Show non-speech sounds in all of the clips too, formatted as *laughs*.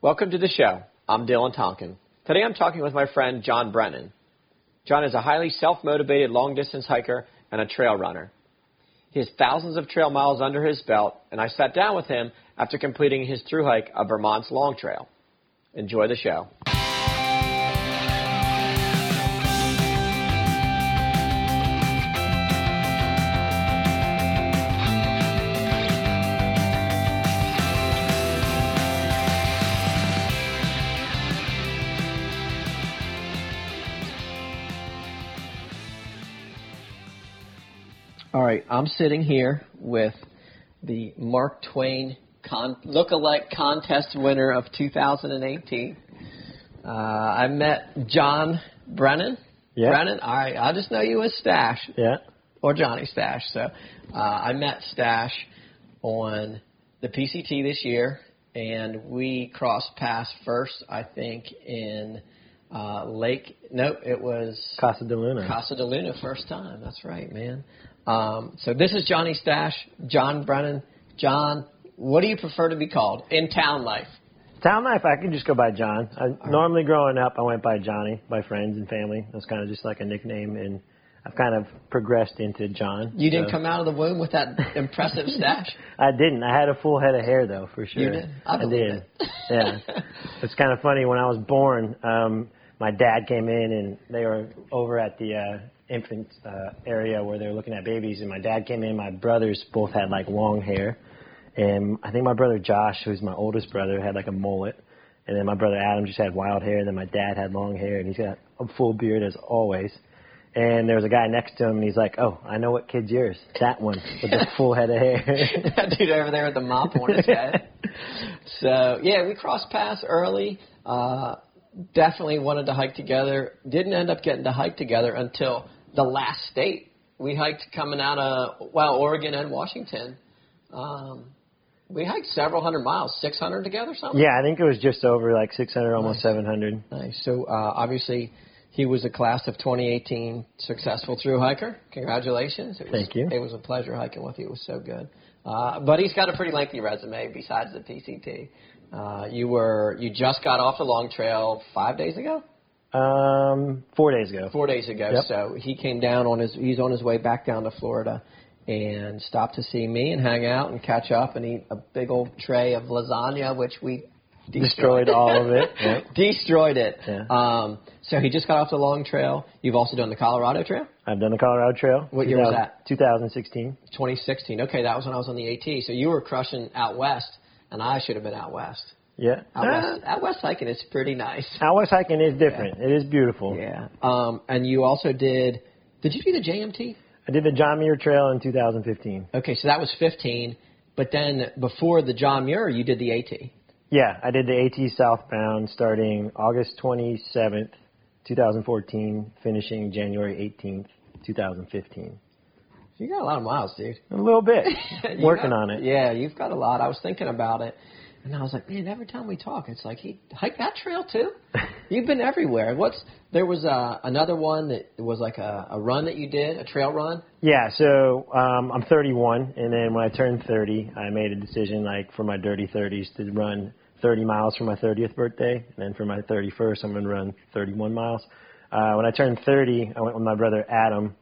Welcome to the show. I'm Dylan Tonkin. Today I'm talking with my friend John Brennan. John is a highly self motivated long distance hiker and a trail runner. He has thousands of trail miles under his belt, and I sat down with him after completing his through hike of Vermont's Long Trail. Enjoy the show. I'm sitting here with the Mark Twain con- look-alike contest winner of 2018. Uh, I met John Brennan. Yeah. Brennan, all right, I'll just know you as Stache Yeah. or Johnny Stache. So uh, I met Stache on the PCT this year, and we crossed paths first, I think, in uh, Lake. No, it was Casa de Luna. Casa de Luna, first time. That's right, man. Um, so this is Johnny Stache, John Brennan. John, what do you prefer to be called in town life? Town life, I can just go by John. I, normally growing up, I went by Johnny, by friends and family. That's kind of just like a nickname, and I've kind of progressed into John. You didn't So- come out of the womb with that impressive stash. *laughs* I didn't. I had a full head of hair though, for sure. You did? I believe did. it. *laughs* yeah. It's kind of funny. When I was born, um, my dad came in and they were over at the uh, infant uh, area where they were looking at babies, and my dad came in. My brothers both had like long hair, and I think my brother Josh, who's my oldest brother, had like a mullet. And then my brother Adam just had wild hair, and then my dad had long hair, and he's got a full beard as always. And there was a guy next to him, and he's like, "Oh, I know what kid's yours. That one with the full head of hair." *laughs* that dude over there with the mop on his head. *laughs* So yeah, we crossed paths early. Uh, definitely wanted to hike together. Didn't end up getting to hike together until the last state. We hiked coming out of well Oregon and Washington. Um, we hiked several hundred miles, six hundred together, something. Yeah, I think it was just over like 600, almost Nice. 700. Nice. So uh, obviously, he was a class of 2018 successful through hiker. Congratulations. Was, Thank you. It was a pleasure hiking with you. It was so good. Uh, but he's got a pretty lengthy resume besides the PCT. Uh, you were you just got off the long trail five days ago, Um, four days ago. four days ago. Yep. So he came down on his he's on his way back down to Florida and stopped to see me and hang out and catch up and eat a big old tray of lasagna, which we Destroyed all of it. *laughs* Yep. destroyed it. Yeah. Um, so he just got off the long trail. You've also done the Colorado Trail, I've done the Colorado Trail. What year was that? 2016. 2016. Okay, that was when I was on the AT. So you were crushing out west, and I should have been out west. Yeah. Out Uh, west, out west hiking is pretty nice. out west hiking is different. It is beautiful. Yeah. Um, and you also did. Did you do the JMT? I did the John Muir Trail in 2015. Okay, so that was 15. But then before the John Muir, you did the AT. Yeah, I did the AT southbound starting August 27th, 2014, finishing January 18th, 2015. You got a lot of miles, dude. A little bit. *laughs* Working got- on it. Yeah, you've got a lot. I was thinking about it, and I was like, man, every time we talk, it's like he hiked that trail too. You've been everywhere. What's there was uh, another one that was like a, a run that you did, a trail run. Yeah, so um, I'm 31, and then when I turned 30, I made a decision, like for my dirty 30s, to run 30 miles for my 30th birthday, and then for my 31st, I'm to run 31 miles. Uh, when I turned 30, I went with my brother Adam,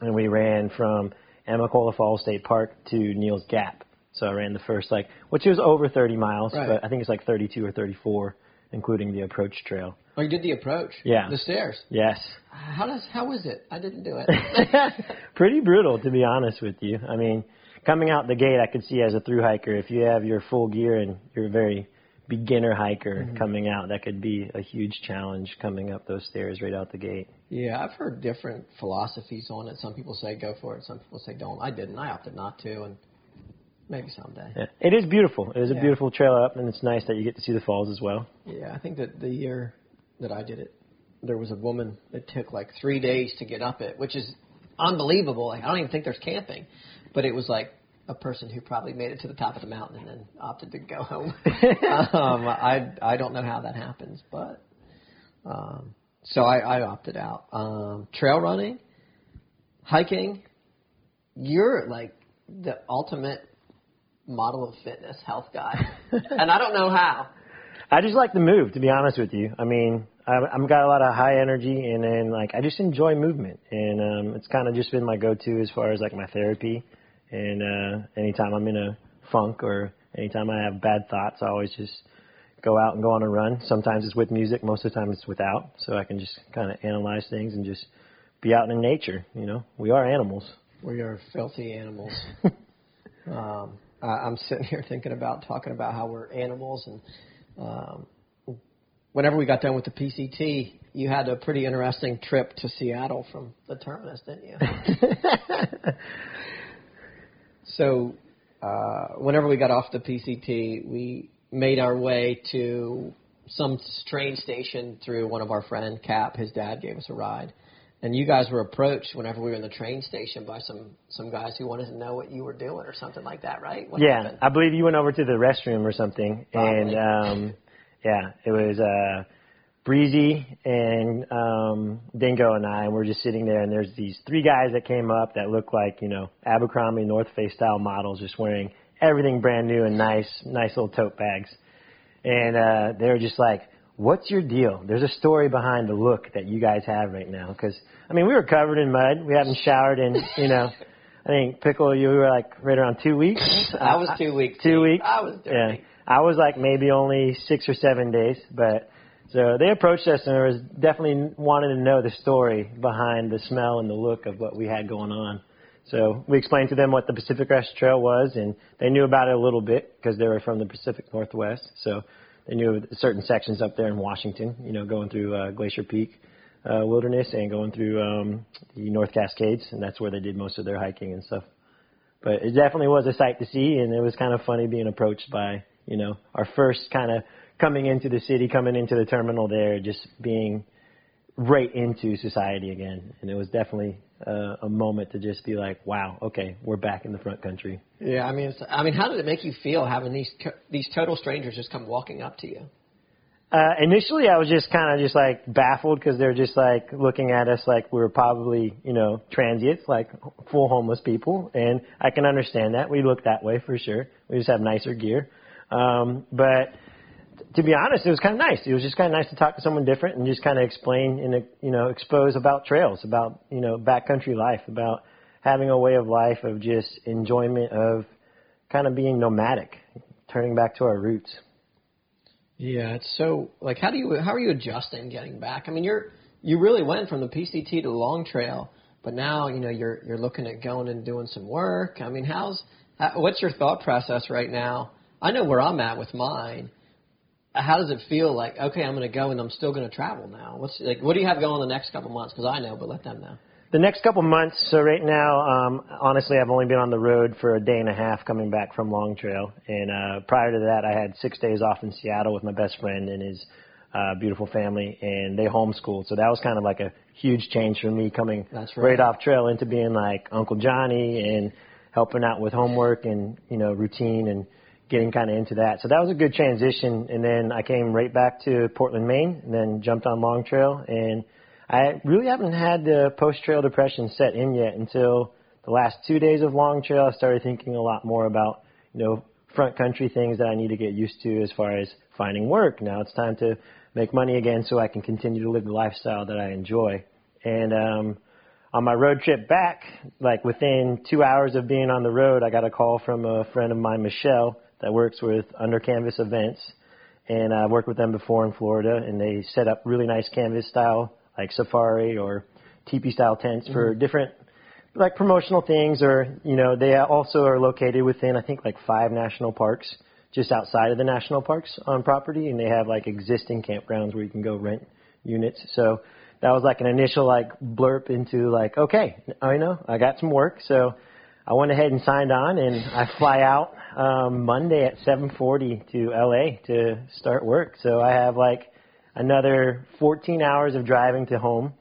and we ran from Amicalola Falls State Park to Neels Gap. So I ran the first, like, which was over 30 miles, Right. but I think it's like 32 or 34, including the approach trail. Oh, you did the approach. Yeah. The stairs. Yes. How does how was it? I didn't do it. *laughs* Pretty brutal, to be honest with you. I mean, coming out the gate, I could see as a through hiker, if you have your full gear and you're a very beginner hiker mm-hmm. coming out, that could be a huge challenge coming up those stairs right out the gate. yeah, I've heard different philosophies on it. Some people say go for it. Some people say don't. I didn't. I opted not to, and maybe someday. Yeah. It is beautiful. It is a beautiful trail up, and it's nice that you get to see the falls as well. Yeah, I think that the year that I did it, there was a woman that took like three days to get up it, which is unbelievable. Like, I don't even think there's camping, but it was like a person who probably made it to the top of the mountain and then opted to go home. *laughs* um, I I don't know how that happens, but um, so I, I opted out. Um, trail running, hiking, you're like the ultimate model of fitness health guy, *laughs* and I don't know how. I just like to move, to be honest with you. I mean, I've, I've got a lot of high energy, and then like I just enjoy movement, and um, it's kind of just been my go-to as far as like my therapy. And uh, anytime I'm in a funk or anytime I have bad thoughts, I always just go out and go on a run. Sometimes it's with music, most of the time it's without, so I can just kind of analyze things and just be out in nature. You know, we are animals. We are filthy animals. *laughs* um, I, I'm sitting *laughs* here thinking about talking about how we're animals, and um, whenever we got done with the PCT, you had a pretty interesting trip to Seattle from the terminus, didn't you? *laughs* so, uh, whenever we got off the PCT, we made our way to some train station through one of our friend Cap. His dad gave us a ride, and you guys were approached whenever we were in the train station by some some guys who wanted to know what you were doing or something like that, right? What yeah, happened? I believe you went over to the restroom or something, Probably. and um, yeah, it was uh, Breezy and um, Dingo and I, and we're just sitting there, and there's these three guys that came up that look like you know Abercrombie North Face style models, just wearing everything brand new and nice, nice little tote bags, and uh, they were just like. What's your deal? There's a story behind the look that you guys have right now. Because I mean, we were covered in mud. We hadn't showered in, you know, I think pickle. You were like right around two weeks. I was two weeks. Two weeks. I was dirty. Yeah, I was like maybe only six or seven days, but so they approached us and there was definitely wanted to know the story behind the smell and the look of what we had going on. So we explained to them what the Pacific Crest Trail was, and they knew about it a little bit because they were from the Pacific Northwest. So they knew certain sections up there in Washington, you know, going through uh, Glacier Peak uh, Wilderness and going through um, the North Cascades, and that's where they did most of their hiking and stuff. But it definitely was a sight to see, and it was kind of funny being approached by, you know, our first kind of coming into the city, coming into the terminal there, just being right into society again. And it was definitely uh, a moment to just be like, wow, okay, we're back in the front country. Yeah, I mean, it's, I mean, how did it make you feel having these these total strangers just come walking up to you? Uh, initially, I was just kind of just like baffled because they're just like looking at us like we were probably, you know, transients, like full homeless people. And I can understand that. We look that way for sure. We just have nicer gear. Um, but to be honest, it was kind of nice. It was just kind of nice to talk to someone different and just kind of explain and, you know, expose about trails, about, you know, backcountry life, about having a way of life of just enjoyment of kind of being nomadic, turning back to our roots. Yeah, it's so like how do you how are you adjusting getting back? I mean, you're you really went from the PCT to the Long Trail, but now you know you're you're looking at going and doing some work. I mean, how's how, what's your thought process right now? I know where I'm at with mine. How does it feel like okay, I'm going to go and I'm still going to travel now? What's like what do you have going the next couple months? Because I know, but let them know. The next couple months, so right now, um, honestly, I've only been on the road for a day and a half coming back from Long Trail. And uh, prior to that, I had six days off in Seattle with my best friend and his uh, beautiful family, and they homeschooled. So that was kind of like a huge change for me coming That's right. right off trail into being like Uncle Johnny and helping out with homework and you know routine and getting kind of into that. So that was a good transition. And then I came right back to Portland, Maine, and then jumped on Long Trail and I really haven't had the post trail depression set in yet until the last two days of long trail. I started thinking a lot more about, you know, front country things that I need to get used to as far as finding work. Now it's time to make money again so I can continue to live the lifestyle that I enjoy. And um, on my road trip back, like within two hours of being on the road, I got a call from a friend of mine, Michelle, that works with Under Canvas Events. And I worked with them before in Florida, and they set up really nice canvas style like safari or teepee style tents for mm-hmm. different like promotional things or you know they also are located within I think like five national parks just outside of the national parks on property. And they have like existing campgrounds where you can go rent units. So that was like an initial like blurb into like okay I know I got some work. So I went ahead and signed on and I fly out um, Monday at 7:40 to LA to start work so I have like another 14 hours of driving to home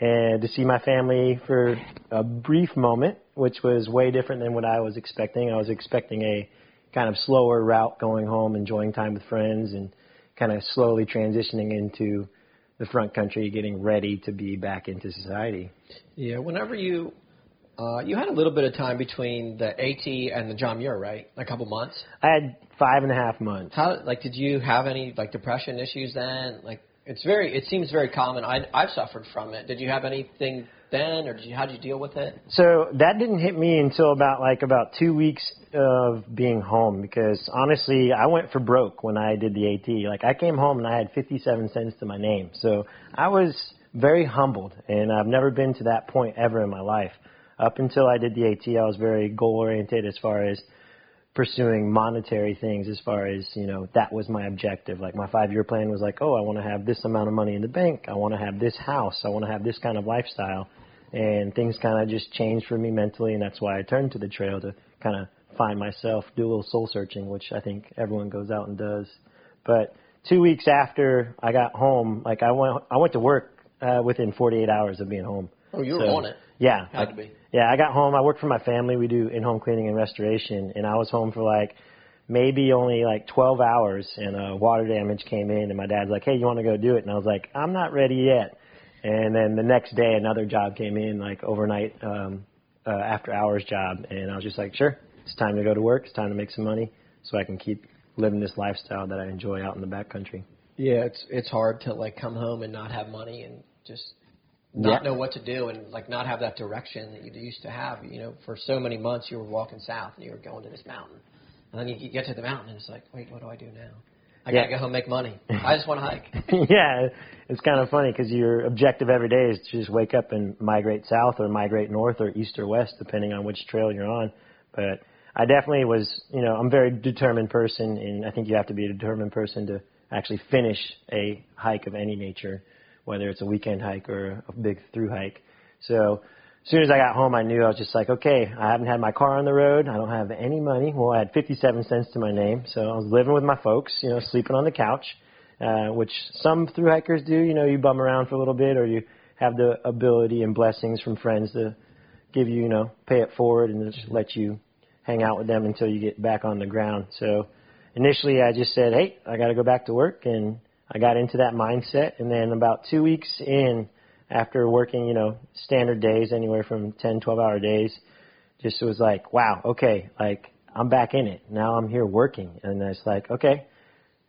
and to see my family for a brief moment, which was way different than what I was expecting. I was expecting a kind of slower route going home, enjoying time with friends, and kind of slowly transitioning into the front country, getting ready to be back into society. Yeah, whenever you, Uh, you had a little bit of time between the AT and the John Muir, right? A couple months. I had five and a half months. How like did you have any like depression issues then? Like it's very it seems very common. I I've suffered from it. Did you have anything then, or did you how did you deal with it? So that didn't hit me until about like about two weeks of being home because honestly, I went for broke when I did the AT. Like I came home and I had 57 cents to my name. So I was very humbled, and I've never been to that point ever in my life. Up until I did the AT, I was very goal oriented as far as pursuing monetary things as far as you know that was my objective. Like my five year plan was like oh i want to have this amount of money in the bank. I want to have this house. I want to have this kind of lifestyle. And things kind of just changed for me mentally and that's why i turned to the trail to kind of find myself do a little soul searching which i think everyone goes out and does. But two weeks after i got home like i went i went to work uh, within 48 hours of being home Oh, you were So, on it. yeah Had like, to be. yeah, I got home. I work for my family. We do in-home cleaning and restoration, and I was home for like maybe only like 12 hours, and uh, water damage came in, and my dad's like, "Hey, you want to go do it?" And I was like, "I'm not ready yet." And then the next day, another job came in, like overnight um, uh, after hours job, and I was just like, "Sure, it's time to go to work. It's time to make some money, so I can keep living this lifestyle that I enjoy out in the backcountry." Yeah, it's it's hard to like come home and not have money and just not Yeah. know what to do and like not have that direction that you used to have. You know, for so many months you were walking south and you were going to this mountain, and then you get to the mountain and it's like, wait, what do I do now? I Yeah. gotta go home make money. *laughs* I just want to hike. *laughs* yeah, it's kind of funny because your objective every day is to just wake up and migrate south or migrate north or east or west, depending on which trail you're on. But I definitely was, you know, I'm a very determined person, and I think you have to be a determined person to actually finish a hike of any nature, whether it's a weekend hike or a big through hike. So as soon as I got home, I knew I was just like, okay, I haven't had my car on the road. I don't have any money. Well, I had 57 cents to my name, so I was living with my folks, you know, sleeping on the couch, uh, which some through hikers do. You know, you bum around for a little bit, or you have the ability and blessings from friends to give you, you know, pay it forward and just let you hang out with them until you get back on the ground. So initially, I just said, hey, I got to go back to work, and I got into that mindset. And then about two weeks in, after working, you know, standard days, anywhere from 10, 12 hour days, just was like, wow, okay, like I'm back in it. Now I'm here working. And it's like, okay,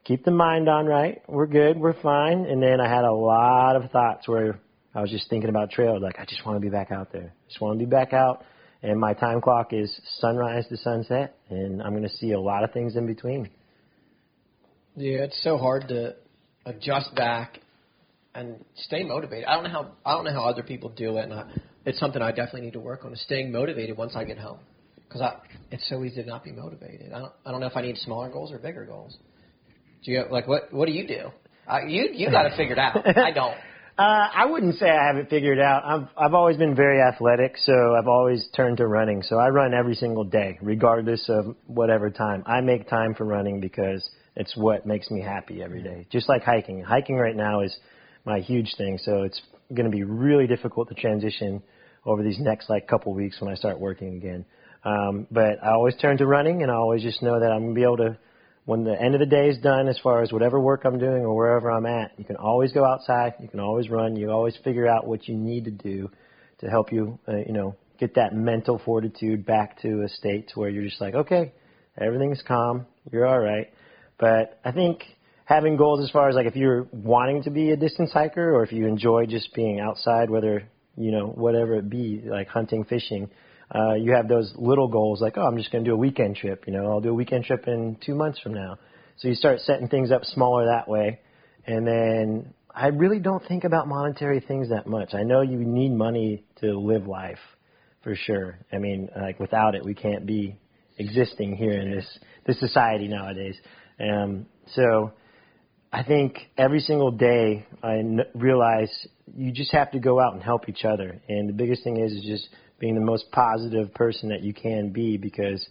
keep the mind on right. We're good. We're fine. And then I had a lot of thoughts where I was just thinking about trail. Like, I just want to be back out there. Just want to be back out. And my time clock is sunrise to sunset. And I'm going to see a lot of things in between. Yeah, it's so hard to adjust back and stay motivated. I don't know how I don't know how other people do it, and I, it's something I definitely need to work on. Is staying motivated once I get home, because I it's so easy to not be motivated. I don't I don't know if I need smaller goals or bigger goals. Do you like what what do you do? I, you you got it figured out. I *laughs* don't. Uh, I wouldn't say I have it figured out. I've I've always been very athletic, so I've always turned to running. So I run every single day, regardless of whatever time. I make time for running because it's what makes me happy every day. Just like hiking. Hiking right now is my huge thing, so it's going to be really difficult to transition over these next like couple weeks when I start working again. Um, but I always turn to running, and I always just know that I'm going to be able to when the end of the day is done, as far as whatever work I'm doing or wherever I'm at, you can always go outside. You can always run. You always figure out what you need to do to help you, uh, you know, get that mental fortitude back to a state to where you're just like, okay, everything's calm. You're all right. But I think having goals as far as like if you're wanting to be a distance hiker or if you enjoy just being outside, whether you know whatever it be, like hunting, fishing, uh, you have those little goals like, oh, I'm just going to do a weekend trip. You know, I'll do a weekend trip in two months from now. So you start setting things up smaller that way. And then I really don't think about monetary things that much. I know you need money to live life for sure. I mean, like without it, we can't be existing here in this, this society nowadays. Um, so I think every single day I n- realize you just have to go out and help each other. And the biggest thing is, is just being the most positive person that you can be because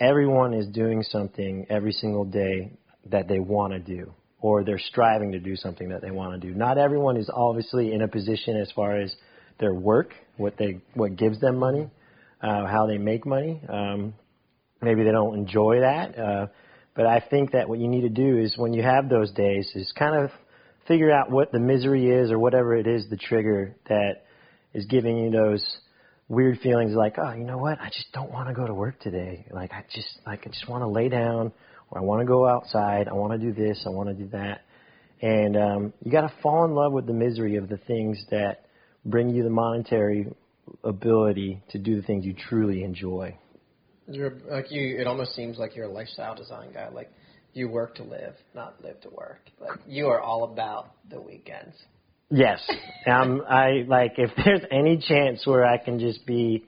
everyone is doing something every single day that they want to do or they're striving to do something that they want to do. Not everyone is obviously in a position as far as their work, what they what gives them money, uh, how they make money. Um, maybe they don't enjoy that. Uh, but I think that what you need to do is when you have those days is kind of figure out what the misery is or whatever it is, the trigger that is giving you those weird feelings like, oh, you know what? I just don't want to go to work today. Like I just like I just want to lay down or I want to go outside. I want to do this. I want to do that. And um, you got to fall in love with the misery of the things that bring you the monetary ability to do the things you truly enjoy. You're like you. It almost seems like you're a lifestyle design guy. Like you work to live, not live to work. Like you are all about the weekends. Yes, um, I like if there's any chance where I can just be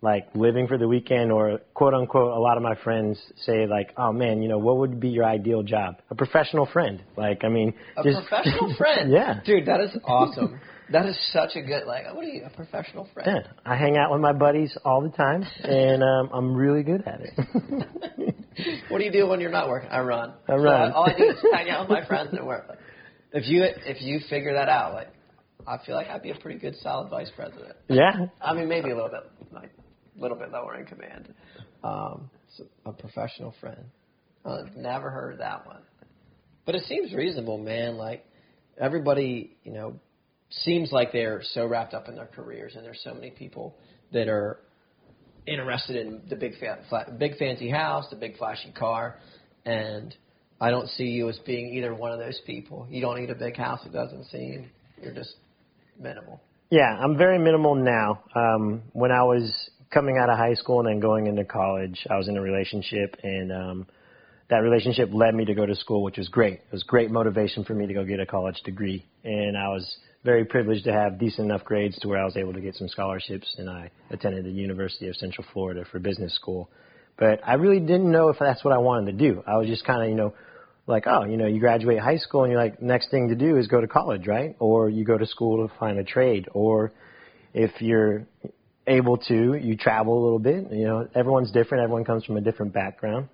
like living for the weekend or quote unquote a lot of my friends say like oh man you know what would be your ideal job a professional friend like i mean A just professional friend. *laughs* yeah Dude, that is awesome. That is such a good like. What are you? A professional friend? yeah i hang out with my buddies all the time and um i'm really good at it *laughs* what do you do when you're not working? I run. I run. So all I do is hang out with my friends and work. Like, if you if you figure that out, like I feel like I'd be a pretty good solid vice president. yeah I mean, maybe a little bit like a little bit lower in command. Um, so a professional friend. Uh, never heard of that one. But it seems reasonable, man. Like everybody, you know, seems like they're so wrapped up in their careers, and there's so many people that are interested in the big fa- fla- big fancy house, the big flashy car, and I don't see you as being either one of those people. You don't need a big house. It doesn't seem. You're just minimal. Yeah, I'm very minimal now. Um, when I was coming out of high school and then going into college, I was in a relationship, and um, that relationship led me to go to school, which was great. It was great motivation for me to go get a college degree, and I was very privileged to have decent enough grades to where I was able to get some scholarships, and I attended the University of Central Florida for business school. But I really didn't know if that's what I wanted to do. I was just kind of, you know, like, oh, you know, you graduate high school and you're like, next thing to do is go to college, right? Or you go to school to find a trade. Or if you're able to, you travel a little bit. You know, everyone's different. Everyone comes from a different background.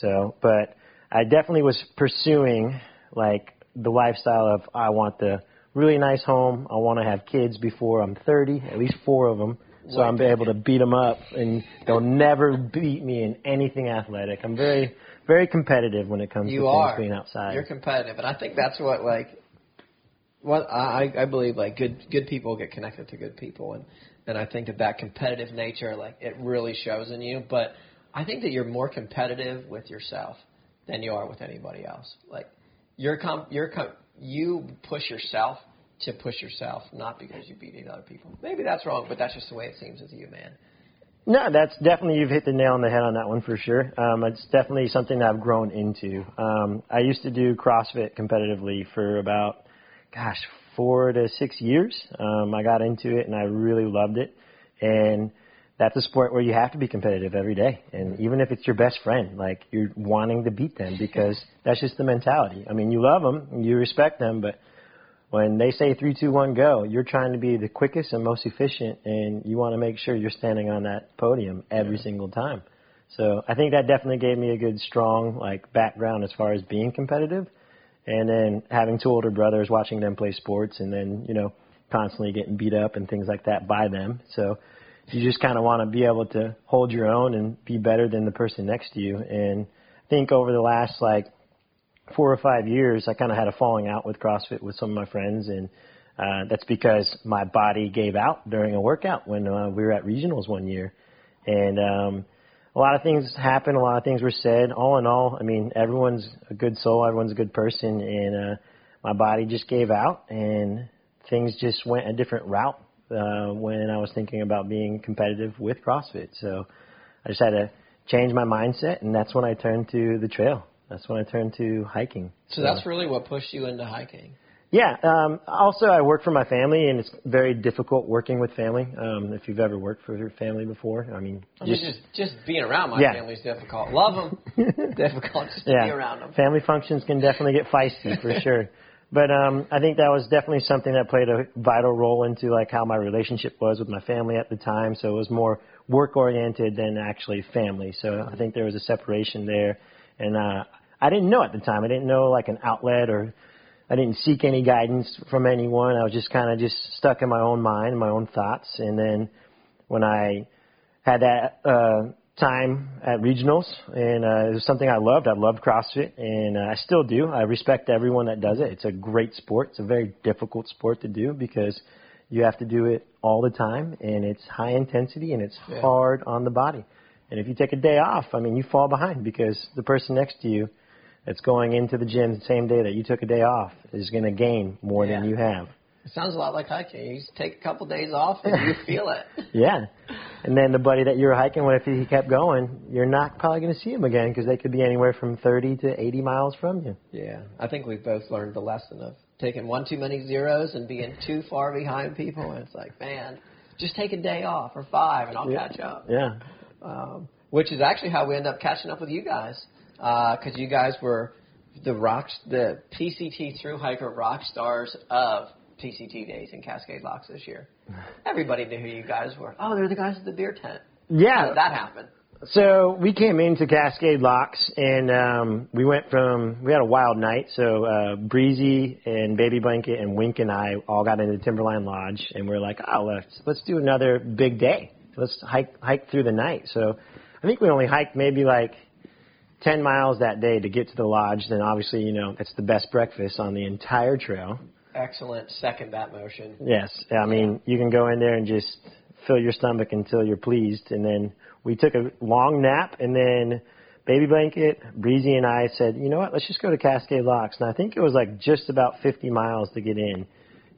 So, but I definitely was pursuing like the lifestyle of I want the really nice home. I want to have kids before I'm 30, at least four of them. So I'm able to beat them up, and they'll never beat me in anything athletic. I'm very, very competitive when it comes You to are. things being outside. You're competitive, and I think that's what like what I I believe like good good people get connected to good people, and and I think that that competitive nature like it really shows in you. But I think that you're more competitive with yourself than you are with anybody else. Like you're com you're com- you push yourself to push yourself, not because you beat other people. Maybe that's wrong, but that's just the way it seems with you, man. No, that's definitely you've hit the nail on the head on that one for sure. Um, it's definitely something that I've grown into. Um, I used to do CrossFit competitively for about, gosh, four to six years. Um, I got into it and I really loved it, and that's a sport where you have to be competitive every day. And even if it's your best friend, like you're wanting to beat them because *laughs* that's just the mentality. I mean, you love them, you respect them, but when they say three, two, one, go, you're trying to be the quickest and most efficient, and you want to make sure you're standing on that podium every single time. So I think that definitely gave me a good, strong like background as far as being competitive, and then having two older brothers, watching them play sports, and then you know constantly getting beat up and things like that by them. So you just kind of want to be able to hold your own and be better than the person next to you. And I think over the last like four or five years, I kind of had a falling out with CrossFit with some of my friends, and uh, that's because my body gave out during a workout when uh, we were at regionals one year, and um, a lot of things happened, a lot of things were said. All in all, I mean, everyone's a good soul, everyone's a good person, and uh, my body just gave out, and things just went a different route uh, when I was thinking about being competitive with CrossFit. So I just had to change my mindset, and that's when I turned to the trail. That's when I turned to hiking. So that's really what pushed you into hiking. Yeah. Um, also, I work for my family, and it's very difficult working with family. Um, if you've ever worked for your family before, I mean, I mean, just just being around my Yeah. family's difficult. Love them, *laughs* difficult just to yeah, be around them. family functions can definitely get feisty for *laughs* sure. But um, I think that was definitely something that played a vital role into like how my relationship was with my family at the time. So it was more work oriented than actually family. So I think there was a separation there, and uh, I didn't know at the time. I didn't know like an outlet or I didn't seek any guidance from anyone. I was just kind of just stuck in my own mind, my own thoughts. And then when I had that uh, time at regionals, and uh, it was something I loved. I loved CrossFit, and uh, I still do. I respect everyone that does it. It's a great sport. It's a very difficult sport to do because You have to do it all the time, and it's high intensity and it's Yeah. hard on the body. And if you take a day off, I mean, you fall behind because the person next to you that's going into the gym the same day that you took a day off is going to gain more than you have. It sounds a lot like hiking. You just take a couple days off and you feel it. *laughs* Yeah. And then the buddy that you were hiking with, if he kept going, you're not probably going to see him again because they could be anywhere from 30 to 80 miles from you. Yeah, I think we've both learned the lesson of taking one too many zeros and being too far behind people. And it's like, man, just take a day off or five, and I'll Yeah. catch up. Yeah. Um, which is actually how we end up catching up with you guys, because you guys were the rocks, the PCT through hiker rock stars of PCT days in Cascade Locks this year. *laughs* Everybody knew who you guys were. Oh, they're the guys at the beer tent. Yeah. did that happen? So we came into Cascade Locks and um, we went from we had a wild night. So uh, Breezy and Baby Blanket and Wink and I all got into Timberline Lodge and we are like, oh, let's let's do another big day. Let's hike hike through the night. So I think we only hiked maybe like ten miles that day to get to the lodge. Then obviously you know it's the best breakfast on the entire trail. Excellent. Second that motion. Yes, I mean you can go in there and just fill your stomach until you're pleased, and then we took a long nap, and then baby blanket, Breezy, and I said, you know what, let's just go to Cascade Locks, and I think it was like just about 50 miles to get in,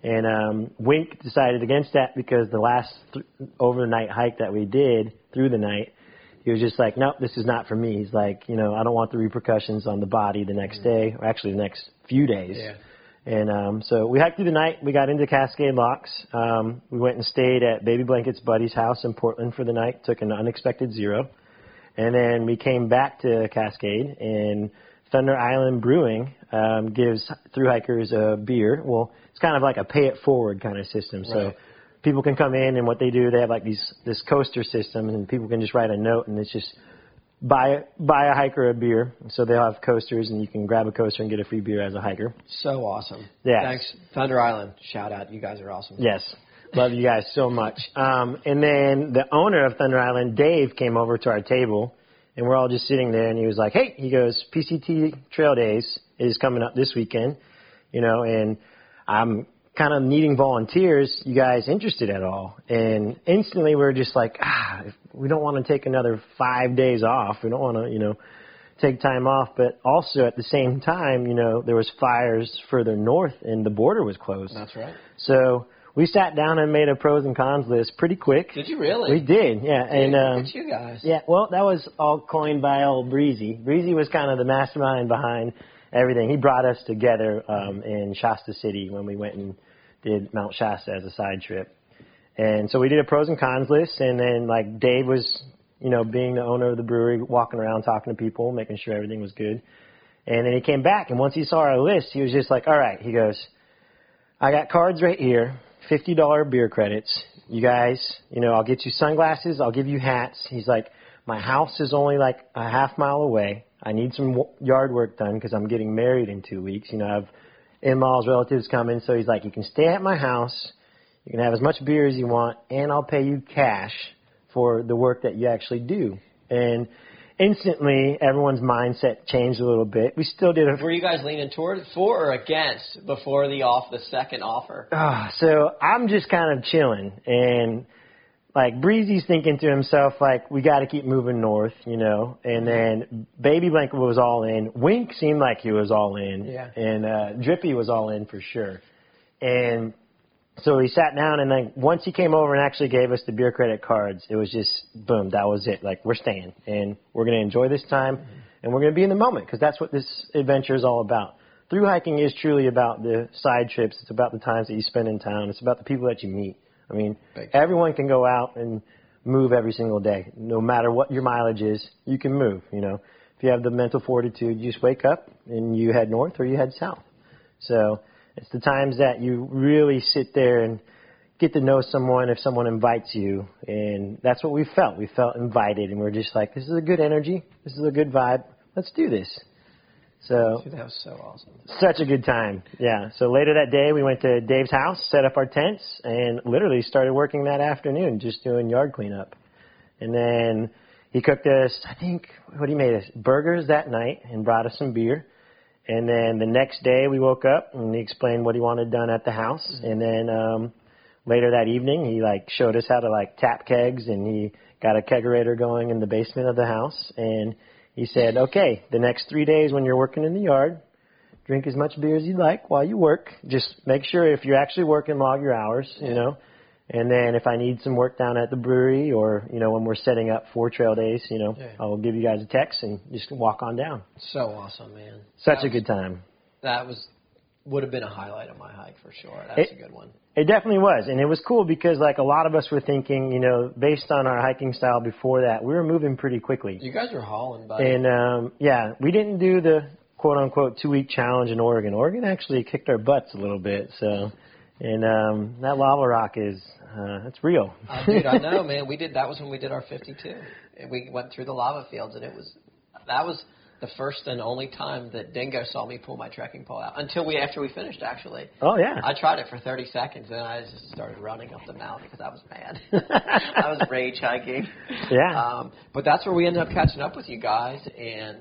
and um, Wink decided against that because the last th- overnight hike that we did through the night. He was just like, nope, this is not for me. He's like, you know, I don't want the repercussions on the body the next day, or actually the next few days. Yeah. And um, so we hiked through the night. We got into Cascade Locks. Um, we went and stayed at Baby Blanket's buddy's house in Portland for the night. Took an unexpected zero, and then we came back to Cascade. And Thunder Island Brewing um, gives through hikers a beer. Well, it's kind of like a pay it forward kind of system. So Right. people can come in, and what they do, they have like these this coaster system, and people can just write a note, and it's just buy buy a hiker a beer. So they'll have coasters, and you can grab a coaster and get a free beer as a hiker. So awesome. Yeah, Thanks, Thunder Island. Shout out. You guys are awesome. Yes. Love you guys so much. Um, and then the owner of Thunder Island, Dave, came over to our table, and we're all just sitting there, and he was like, "Hey," he goes, "PCT Trail Days is coming up this weekend, you know, and I'm kind of needing volunteers. You guys interested at all?" And instantly, we were just like, "Ah, we don't want to take another five days off. We don't want to, you know." take time off, but also at the same time, you know, there was fires further north and the border was closed. That's right. So we sat down and made a pros and cons list pretty quick. Did you really? We did, yeah. And Look um, you guys. yeah, well, that was all coined by old Breezy. Breezy was kind of the mastermind behind everything. He brought us together um, in Shasta City when we went and did Mount Shasta as a side trip. And so we did a pros and cons list, and then like Dave was, you know, being the owner of the brewery, walking around talking to people, making sure everything was good. And then he came back, and once he saw our list, he was just like, "All right," he goes, "I got cards right here, fifty dollar beer credits. You guys, you know, I'll get you sunglasses, I'll give you hats." He's like, "My house is only like a half mile away. I need some yard work done because I'm getting married in two weeks. You know, I have in-laws, relatives coming, so he's like, you can stay at my house." You can have as much beer as you want, and I'll pay you cash for the work that you actually do. And instantly, everyone's mindset changed a little bit. We still did a Were you guys leaning toward for or against before the off the second offer? Ah, so I'm just kind of chilling, and like Breezy's thinking to himself, like we got to keep moving north, you know. And then Baby Blanket was all in. Wink seemed like he was all in, Yeah. And uh, Drippy was all in for sure. And so he sat down, and then once he came over and actually gave us the beer credit cards, it was just boom, that was it. Like we're staying, and we're gonna enjoy this time, and we're gonna be in the moment because that's what this adventure is all about. Through hiking is truly about the side trips. It's about the times that you spend in town. It's about the people that you meet. I mean, everyone can go out and move every single day, no matter what your mileage is. You can move. You know, if you have the mental fortitude, you just wake up and you head north or you head south. So it's the times that you really sit there and get to know someone if someone invites you. And that's what we felt. We felt invited and we're just like, this is a good energy. This is a good vibe. Let's do this. So Dude, that was so awesome. such a good time. Yeah. So later that day, we went to Dave's house, set up our tents, and literally started working that afternoon, just doing yard cleanup. And then he cooked us, I think, what he made us? Burgers that night and brought us some beer. And then the next day we woke up and he explained what he wanted done at the house. And then um, later that evening, he like showed us how to like tap kegs, and he got a kegerator going in the basement of the house, and he said, "Okay, the next three days when you're working in the yard, drink as much beer as you like while you work. Just make sure if you're actually working, log your hours, you know." And then if I need some work down at the brewery or, you know, when we're setting up for trail days, you know, Yeah. I'll give you guys a text and just walk on down. So awesome, man. Such That a was- good time. That was would have been a highlight of my hike for sure. That's It- a good one. It definitely was, and it was cool because like a lot of us were thinking, you know, based on our hiking style before that, we were moving pretty quickly. You guys were hauling, buddy. And um, yeah, we didn't do the quote unquote two week challenge in Oregon. Oregon actually kicked our butts a little bit. So, and um, that lava rock is uh, it's real. Uh, dude, I know, *laughs* man. We did that was when we did our 52. And we went through the lava fields, and it was that was the first and only time that Dingo saw me pull my trekking pole out. Until we after we finished, actually. oh yeah. I tried it for 30 seconds, and I just started running up the mountain because I was mad. *laughs* I was rage hiking. Yeah. Um, but that's where we ended up catching up with you guys, and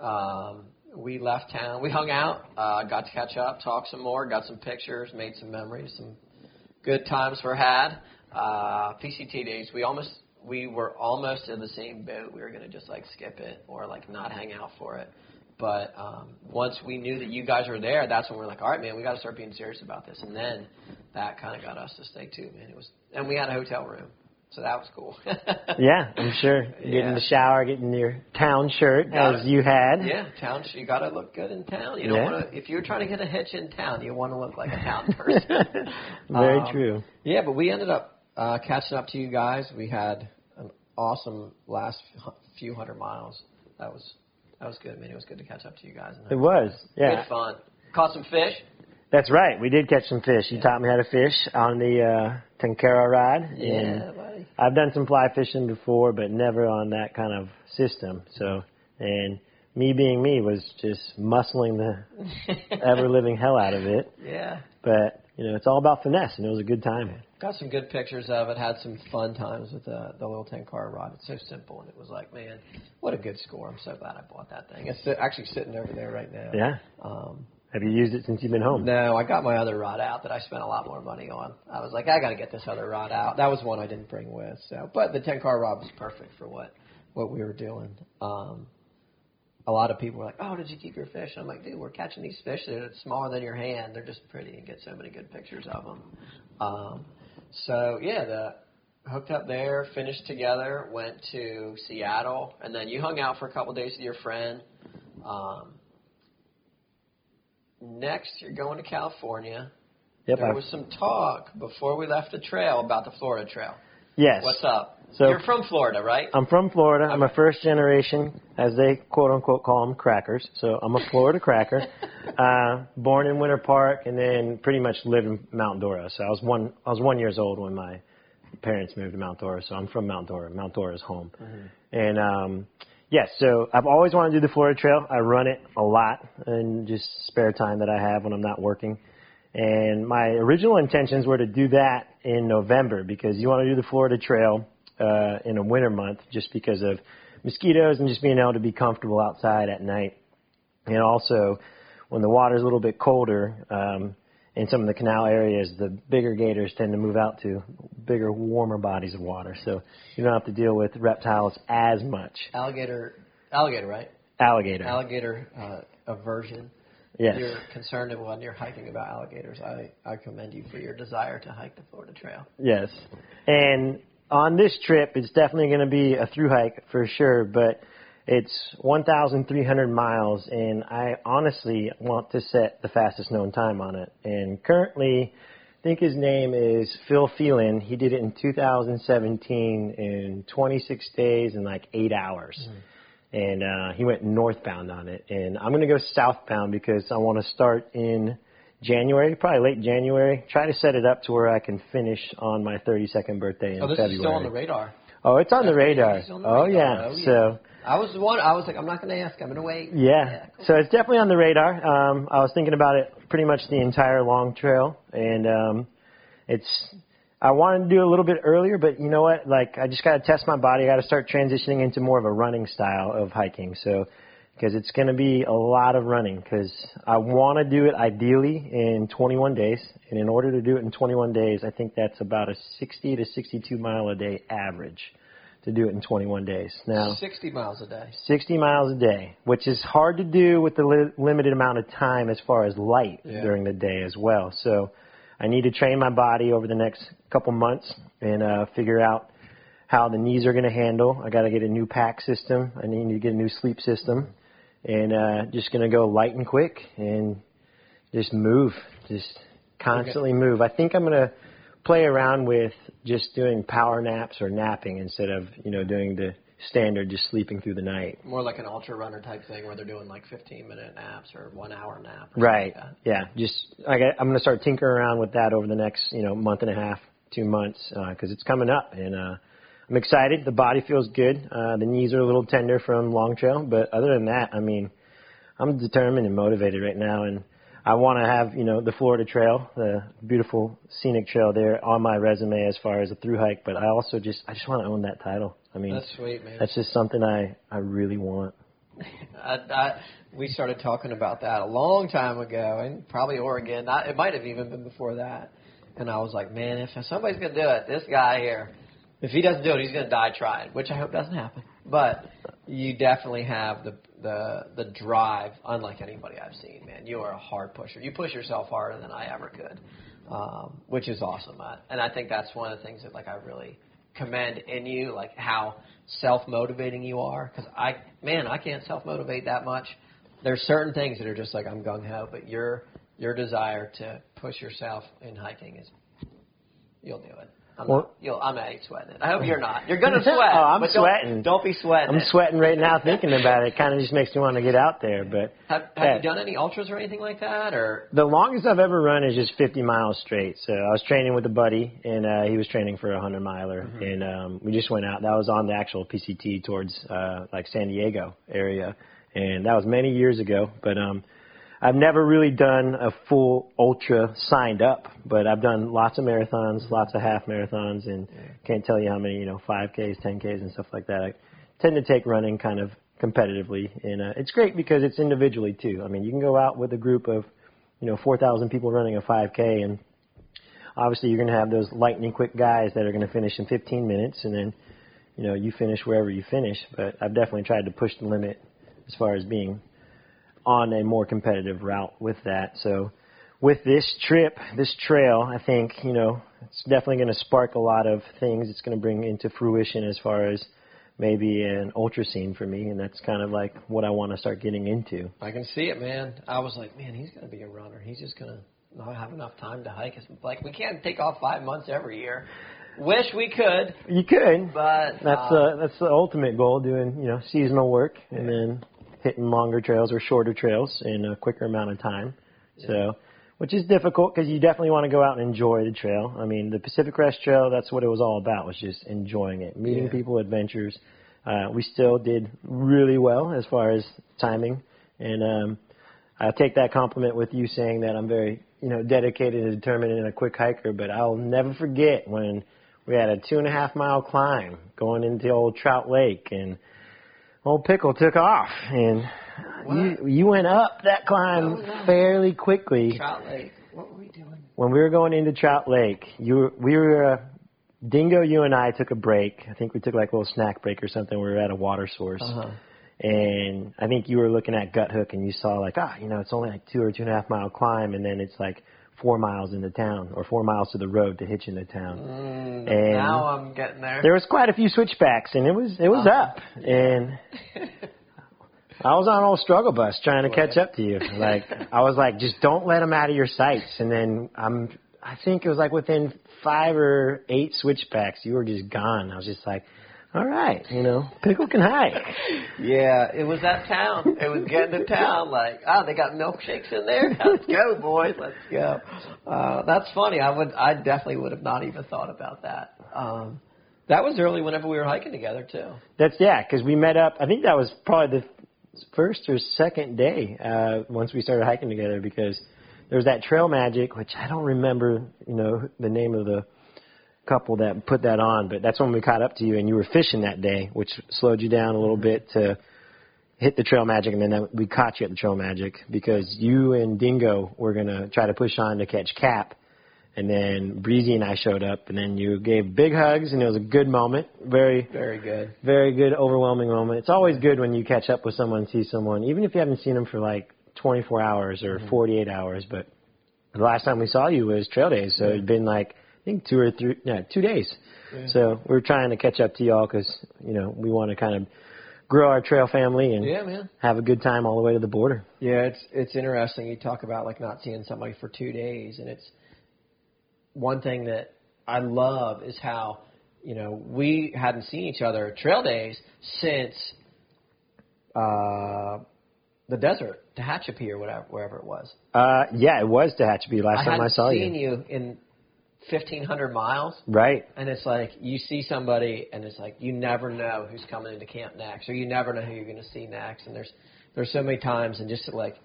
um, we left town. We hung out, uh, got to catch up, talk some more, got some pictures, made some memories, some good times were had. Uh, PCT days, we almost we were almost in the same boat. We were gonna just like skip it or like not hang out for it. But um, once we knew that you guys were there, that's when we were like, all right, man, we got to start being serious about this. And then that kind of got us to stay too, man. It was, and we had a hotel room, so that was cool. *laughs* yeah, I'm sure. Getting Yeah. the shower, getting your town shirt as you had. Yeah, town. Shirt. You got to look good in town. You don't Yeah. want to. If you're trying to get a hitch in town, you want to look like a town *laughs* person. Very Um, true. Yeah, but we ended up uh, catching up to you guys. We had awesome last few hundred miles. That was that was good. I mean, it was good to catch up to you guys. And It was. Yeah. Good fun. Caught some fish. That's right. We did catch some fish. You taught me how to fish on the uh, Tenkara ride. Yeah, buddy. I've done some fly fishing before, but never on that kind of system. So, and me being me was just muscling the *laughs* ever living hell out of it. yeah. But you know, it's all about finesse, and it was a good time. Got some good pictures of it. Had some fun times with the the little Tenkara rod. It's so simple, and it was like, man, what a good score. I'm so glad I bought that thing. It's actually sitting over there right now. Yeah. Um, Have you used it since you've been home? no, I got my other rod out that I spent a lot more money on. I was like, I got to get this other rod out. That was one I didn't bring with. So, but the Tenkara rod was perfect for what what we were doing. Um, a lot of people were like, "Oh, did you keep your fish?" I'm like, "Dude, we're catching these fish that are smaller than your hand. They're just pretty and get so many good pictures of them." Um, so yeah, the hooked up there, finished together, went to Seattle, and then you hung out for a couple days with your friend. Um, next, you're going to California. Yep. there was some talk before we left the trail about the Florida Trail. yes. What's up? So- you're from Florida, right? I'm from Florida. I'm a first generation, as they quote unquote call them, crackers. So I'm a Florida cracker. *laughs* Uh, born in Winter Park, and then pretty much lived in Mount Dora. So I was one. I was one years old when my parents moved to Mount Dora. So I'm from Mount Dora. Mount Dora is home. And um, yes, so I've always wanted to do the Florida Trail. I run it a lot in just spare time that I have when I'm not working. And my original intentions were to do that in November because you want to do the Florida Trail uh, in a winter month just because of mosquitoes and just being able to be comfortable outside at night. And also, when the water's a little bit colder um, in some of the canal areas, the bigger gators tend to move out to bigger, warmer bodies of water. So you don't have to deal with reptiles as much. Alligator, alligator, right? Alligator. Alligator uh, aversion. yes. You're concerned about when you're hiking about alligators. I, I commend you for your desire to hike the Florida Trail. Yes. And on this trip, it's definitely going to be a through hike for sure, but it's 1,300 miles, and I honestly want to set the fastest known time on it. And currently, I think his name is Phil Phelan. He did it in 2017 in 26 days and like eight hours. And uh, he went northbound on it. And I'm going to go southbound because I want to start in January, probably late January. Try to set it up to where I can finish on my 32nd birthday in Oh, this February. is still on the radar. Oh, it's on the radar. On the Oh radar. yeah. Oh, yeah. So I was one. I was like, I'm not going to ask. I'm going to wait. yeah. cool. So it's definitely on the radar. Um, I was thinking about it pretty much the entire long trail, and um, it's. I wanted to do it a little bit earlier, but you know what? Like, I just got to test my body. I got to start transitioning into more of a running style of hiking. So, because it's going to be a lot of running because I want to do it ideally in 21 days. And in order to do it in 21 days, I think that's about a 60 to 62 mile a day average to do it in 21 days. Now, 60 miles a day. 60 miles a day, which is hard to do with the li- limited amount of time as far as light Yeah. during the day as well. So I need to train my body over the next couple months and uh, figure out how the knees are going to handle. I got to get a new pack system. I need to get a new sleep system, and uh, just going to go light and quick and just move, just constantly move. I think I'm going to play around with just doing power naps or napping instead of you know doing the standard just sleeping through the night. More like an ultra runner type thing where they're doing like 15 minute naps or one hour nap. Right. like Yeah. Just I got, I'm going to start tinkering around with that over the next you know month and a half, two months, because it's coming up, and uh, I'm excited. The body feels good. Uh, the knees are a little tender from long trail, but other than that, I mean, I'm determined and motivated right now, and I want to have you know the Florida Trail, the beautiful scenic trail there on my resume as far as a through hike. But I also just I just want to own that title. I mean. That's sweet, man. that's just something I I really want. *laughs* I, I, we started talking about that a long time ago, and probably Oregon. I, it might have even been before that. And I was like, man, if somebody's gonna do it, this guy here, if he doesn't do it, he's gonna die trying. Which I hope doesn't happen. But you definitely have the the the drive, unlike anybody I've seen. Man, you are a hard pusher. You push yourself harder than I ever could, um, which is awesome. And I think that's one of the things that like I really commend in you, like how self motivating you are. Because I, man, I can't self motivate that much. There's certain things that are just like I'm gung ho, but your your desire to push yourself in hiking is, you'll do it. I'm Well- not, you'll, I'm not sweating it. I hope you're not. You're gonna *laughs* sweat. Oh, I'm but don't- sweating. Don't, be sweating. I'm it. sweating right now thinking about it. It kind of just makes me want to get out there. But *laughs* Have, have you done any ultras or anything like that, or the longest I've ever run is just 50 miles straight. So I was training with a buddy, and uh, he was training for a 100 miler, and um, we just went out. That was on the actual PCT towards uh, like San Diego area, and that was many years ago. But um, I've never really done a full ultra signed up, but I've done lots of marathons, lots of half marathons, and can't tell you how many, you know, 5Ks, 10Ks, and stuff like that. I tend to take running kind of competitively, and uh, it's great because it's individually too. I mean, you can go out with a group of, you know, 4,000 people running a 5K, and obviously you're going to have those lightning quick guys that are going to finish in 15 minutes, and then, you know, you finish wherever you finish. But I've definitely tried to push the limit as far as being on a more competitive route with that. So with this trip, this trail, I think, you know, it's definitely going to spark a lot of things. It's going to bring into fruition as far as maybe an ultra scene for me, and that's kind of like what I want to start getting into. I can see it, man. I was like, man, he's gonna be a runner. He's just gonna not have enough time to hike. It's like we can't take off five months every year. Wish we could, You could. but That's uh, uh, that's the ultimate goal, doing you know seasonal work and then hitting longer trails or shorter trails in a quicker amount of time. So, which is difficult because you definitely want to go out and enjoy the trail. I mean, the Pacific Crest Trail, that's what it was all about, was just enjoying it, meeting Yeah. people, adventures. Uh, we still did really well as far as timing, and um, I take that compliment with you saying that I'm very, you know, dedicated and determined and a quick hiker. But I'll never forget when we had a two and a half mile climb going into old Trout Lake, and old Pickle took off, and you you went up that climb that? fairly quickly. Trout Lake. What were we doing? When we were going into Trout Lake, you were, we were. Uh, Dingo, you and I took a break. I think we took like a little snack break or something. We were at a water source Uh-huh. and I think you were looking at Guthook and you saw like ah you know it's only like two or two and a half mile climb and then it's like four miles into town or four miles to the road to hitch into town. Mm, And- now I'm getting there. There was quite a few switchbacks and it was it was Uh-huh. up and I was on old struggle bus trying to catch up to you. *laughs* Like I was like just don't let them out of your sights and then I'm I think it was like within five or eight switchbacks you were just gone. I was just like all right, you know, Pickle can hike. *laughs* yeah, it was that town. It was getting to town. Like, oh, they got milkshakes in there. Let's go, boys. Let's go. Uh, that's funny. I would, I definitely would have not even thought about that. Um, that was early whenever we were hiking together too. That's yeah, because we met up. I think that was probably the first or second day uh, once we started hiking together because there was that Trail Magic, which I don't remember, you know, the name of the couple that put that on, but that's when we caught up to you and you were fishing that day, which slowed you down a little bit to hit the Trail Magic, and then we caught you at the Trail Magic because you and Dingo were gonna try to push on to catch Cap, and then Breezy and I showed up, and then you gave big hugs, and it was a good moment. Very, Very good. very good, overwhelming moment. It's always good when you catch up with someone, see someone, even if you haven't seen them for like 24 hours or mm-hmm. 48 hours. But the last time we saw you was Trail Days, so it'd been like I think two or three, no, two days. So we're trying to catch up to y'all because you know we want to kind of grow our trail family and Yeah, have a good time all the way to the border. Yeah, it's it's interesting. You talk about like not seeing somebody for two days, and it's one thing that I love is how you know we hadn't seen each other trail days since uh, the desert, Tehachapi or whatever, wherever it was. Uh, yeah, it was Tehachapi last I time hadn't I saw seen you. you in fifteen hundred miles. Right. And it's like you see somebody, and it's like you never know who's coming into camp next, or you never know who you're going to see next. And there's there's so many times, and just to like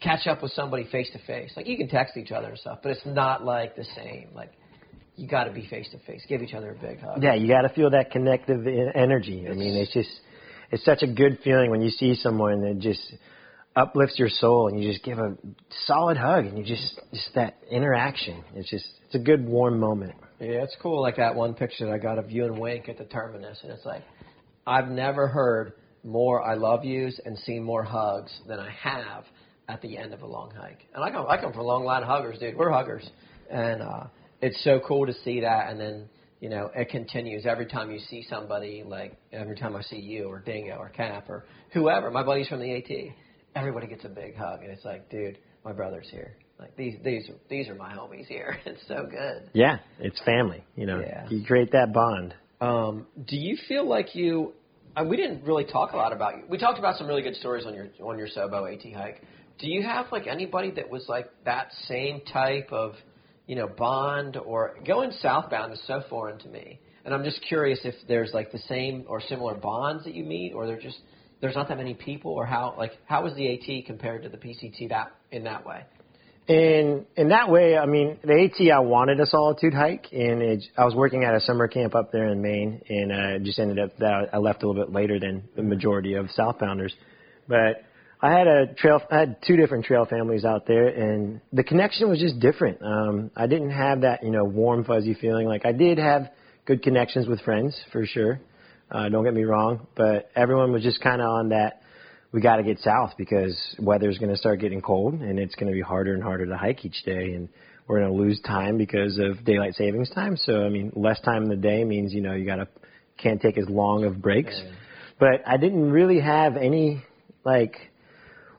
catch up with somebody face to face. Like you can text each other and stuff, but it's not like the same. Like you got to be face to face. Give each other a big hug. Yeah, you got to feel that connective energy. I mean, it's just it's such a good feeling when you see someone that just uplifts your soul and you just give a solid hug and you just just that interaction. It's just it's a good warm moment. Yeah, it's cool. Like that one picture that I got of you and Wink at the terminus, and it's like I've never heard more "I love yous" and seen more hugs than I have at the end of a long hike. And I come, I come from a long line of huggers, dude. We're huggers, and uh, it's so cool to see that. And then you know it continues every time you see somebody. Like every time I see you or Dingo or Cap or whoever, my buddies from the AT, everybody gets a big hug, and it's like, dude, my brother's here. Like these, these, these are my homies here. *laughs* It's so good. Yeah, it's family. You know, Yeah. you create that bond. Um, do you feel like you? Uh, we didn't really talk a lot about you. We talked about some really good stories on your on your Sobo AT hike. Do you have like anybody that was like that same type of, you know, bond or going southbound is so foreign to me, and I'm just curious if there's like the same or similar bonds that you meet, or they're just there's not that many people, or how like how was the AT compared to the PCT that in that way? In in that way, I mean, the AT, I wanted a solitude hike, and it, I was working at a summer camp up there in Maine, and uh, just ended up that I left a little bit later than the majority of southbounders. But I had a trail, I had two different trail families out there, and the connection was just different. Um, I didn't have that, you know, warm, fuzzy feeling. Like I did have good connections with friends for sure. Uh, don't get me wrong, but everyone was just kind of on that we got to get south because weather's going to start getting cold and it's going to be harder and harder to hike each day and we're going to lose time because of daylight savings time. So I mean, less time in the day means you know you got to can't take as long of breaks. But I didn't really have any like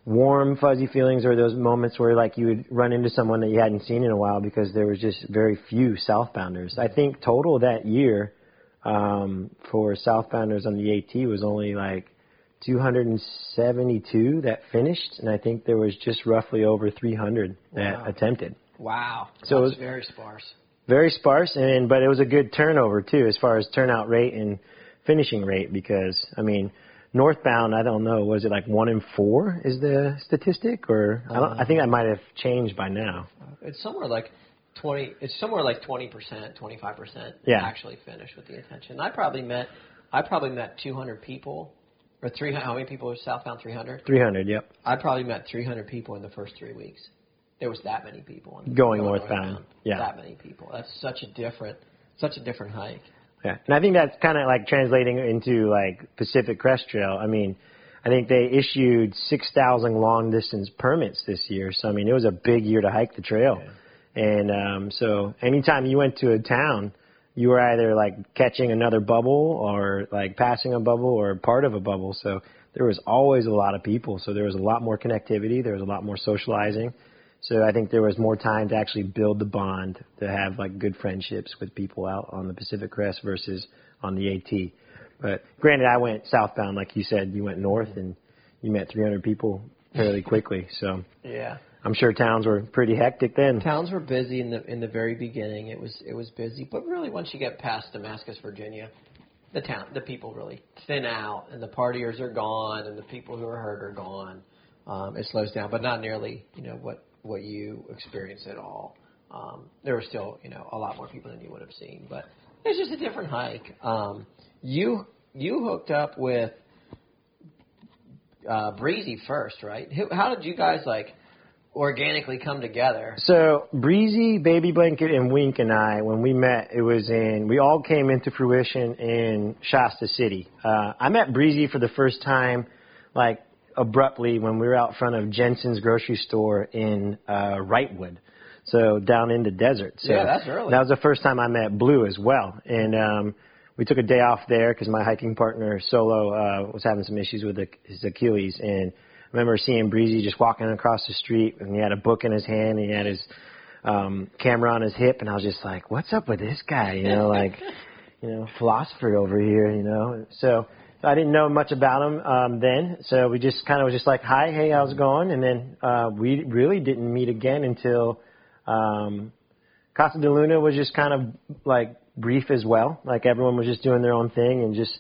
warm fuzzy feelings or those moments where like you would run into someone that you hadn't seen in a while because there was just very few southbounders. I think total that year um, for southbounders on the AT was only like 272 that finished, and I think there was just roughly over 300 that Wow. attempted. Wow, So it was- very sparse. Very sparse, and but it was a good turnover too, as far as turnout rate and finishing rate. Because I mean, northbound, I don't know, was it like one in four is the statistic, or I, don't, I think that might have changed by now. It's somewhere like twenty. It's somewhere like twenty percent, twenty five percent Yeah. actually finish with the intention. I probably met, I probably met two hundred people, or three. How many people are southbound? Three hundred. 300, yep. I probably met three hundred people in the first three weeks. There was that many people in, Going northbound, yeah. That many people. That's such a different, such a different hike. Yeah, and I think that's kind of like translating into like Pacific Crest Trail. I mean, I think they issued 6,000 long distance permits this year. So I mean, it was a big year to hike the trail. And um, so anytime you went to a town, you were either like catching another bubble or like passing a bubble or part of a bubble. So there was always a lot of people. So there was a lot more connectivity. There was a lot more socializing. So I think there was more time to actually build the bond, to have like good friendships with people out on the Pacific Crest versus on the AT. But granted, I went southbound, like you said, you went north and you met 300 people fairly quickly. So Yeah. I'm sure towns were pretty hectic then. Towns were busy in the in the very beginning. It was it was busy, but really once you get past Damascus, Virginia, the town the people really thin out, and the partiers are gone, and the people who are hurt are gone. Um, it slows down, but not nearly you know what what you experience at all. Um, there were still you know a lot more people than you would have seen, but it's just a different hike. Um, you you hooked up with uh, Breezy first, right? How did you guys like organically come together? So Breezy, Baby Blanket, and Wink and I, when we met, it was in. We all came into fruition in Shasta City. Uh, I met Breezy for the first time, like abruptly, when we were out front of Jensen's grocery store in uh, Wrightwood. So down in the desert. So Yeah, that's early. That was the first time I met Blue as well, and um, we took a day off there because my hiking partner Solo uh, was having some issues with his Achilles, and remember seeing Breezy just walking across the street, and he had a book in his hand, and he had his um, camera on his hip, and I was just like, "What's up with this guy?" You know, like, *laughs* you know, philosopher over here, you know. So I didn't know much about him um, then, so we just kind of was just like, "Hi, hey, how's it going?" And then uh, we really didn't meet again until um, Casa de Luna was just kind of like brief as well. Like everyone was just doing their own thing and just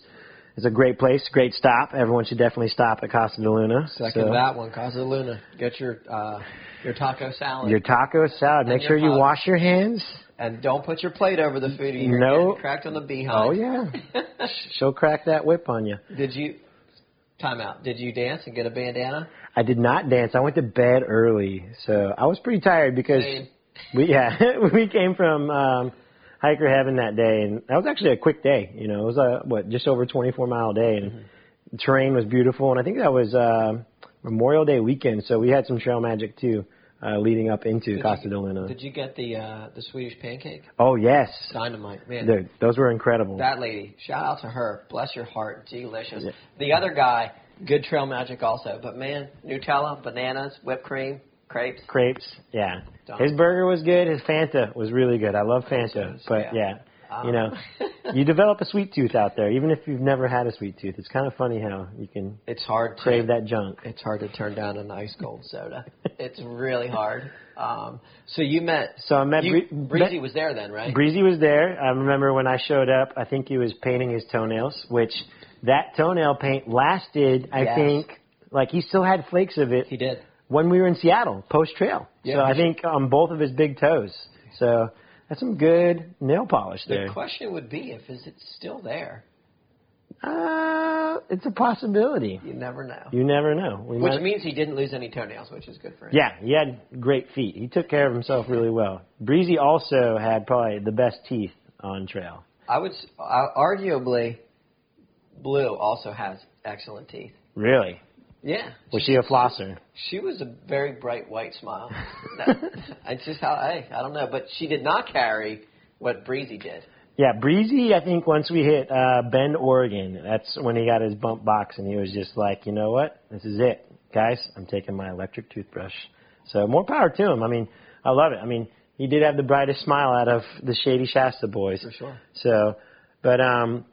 it's a great place, great stop. Everyone should definitely stop at Casa de Luna. Second So, that one, Casa de Luna. Get your uh, your taco salad. Your taco salad. Make sure you wash your hands. and don't put your plate over the food. You're No. cracked on the behind. Oh yeah, *laughs* she'll crack that whip on you. Did you? Time out. Did you dance and get a bandana? I did not dance. I went to bed early, so I was pretty tired because Same. we yeah *laughs* we came from um, hiker heaven that day, and that was actually a quick day. You know, it was a what just over 24 mile day, and the terrain was beautiful, and I think that was uh, Memorial Day weekend, so we had some trail magic too, uh, leading up into Did Costa you- de Luna. Did you get the uh, the Swedish pancake? oh yes, Dynamite, man. Dude, those were incredible. That lady, shout out to her. Bless your heart, delicious. Yeah. The other guy, good trail magic also. But man, Nutella, bananas, whipped cream, crepes. Crepes, yeah. Done. His burger was good. His Fanta was really good. I love Fanta, but yeah. yeah, Um, you know, *laughs* you develop a sweet tooth out there, even if you've never had a sweet tooth. It's kind of funny how you can It's hard to crave that junk. It's hard to turn down an ice cold soda. *laughs* it's really hard. Um, so you met. So I met you, Bree- Breezy was there then, right? Breezy was there. I remember when I showed up, I think he was painting his toenails, which that toenail paint lasted, I Yes. think, like he still had flakes of it he did. When we were in Seattle, post trail. Yeah, so I think on both of his big toes. So that's some good nail polish The there. question would be if is it still there? Uh, it's a possibility. You never know. You never know. We Which might- means he didn't lose any toenails, which is good for him. yeah, he had great feet. He took care of himself really well. Breezy also had probably the best teeth on trail. I would s- uh, arguably, Blue also has excellent teeth. Really? Yeah. Was she a flosser? She was a very bright white smile. *laughs* That- It's just how hey, I don't know, but she did not carry what Breezy did. Yeah, Breezy, I think once we hit uh, Bend, Oregon, that's when he got his bump box and he was just like, you know what? This is it. Guys, I'm taking my electric toothbrush. So more power to him. I mean, I love it. I mean, he did have the brightest smile out of the Shady Shasta boys. For sure. So, but um,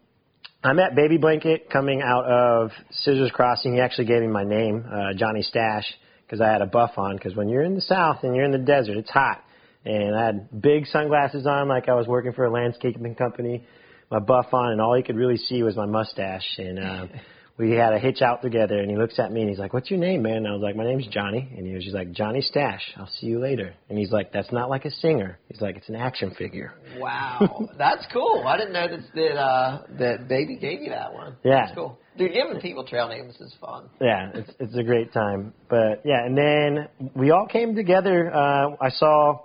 I met Baby Blanket coming out of Scissors Crossing. He actually gave me my name, uh, Johnny Stache, because I had a buff on. Because when you're in the South and you're in the desert, it's hot. And I had big sunglasses on, like I was working for a landscaping company. My buff on, and all he could really see was my mustache. And uh, *laughs* we had a hitch out together. And he looks at me and he's like, "What's your name, man?" And I was like, "My name's Johnny." And he was just like, "Johnny Stache. I'll see you later." And he's like, "That's not like a singer." He's like, "It's an action figure." Wow, *laughs* that's cool. I didn't know that that uh, that Baby gave you that one. Yeah. that's cool. Dude, giving people trail names is fun. yeah, it's it's a great time. But yeah, and then we all came together. Uh, I saw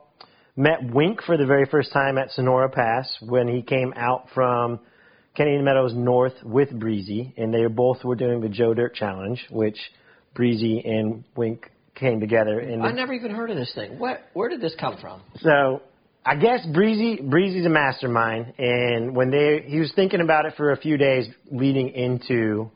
met Wink for the very first time at Sonora Pass when he came out from Kennedy Meadows North with Breezy, and they both were doing the Joe Dirt Challenge, which Breezy and Wink came together. And I never even heard of this thing. What? Where did this come from? so I guess Breezy Breezy's a mastermind, and when they he was thinking about it for a few days leading into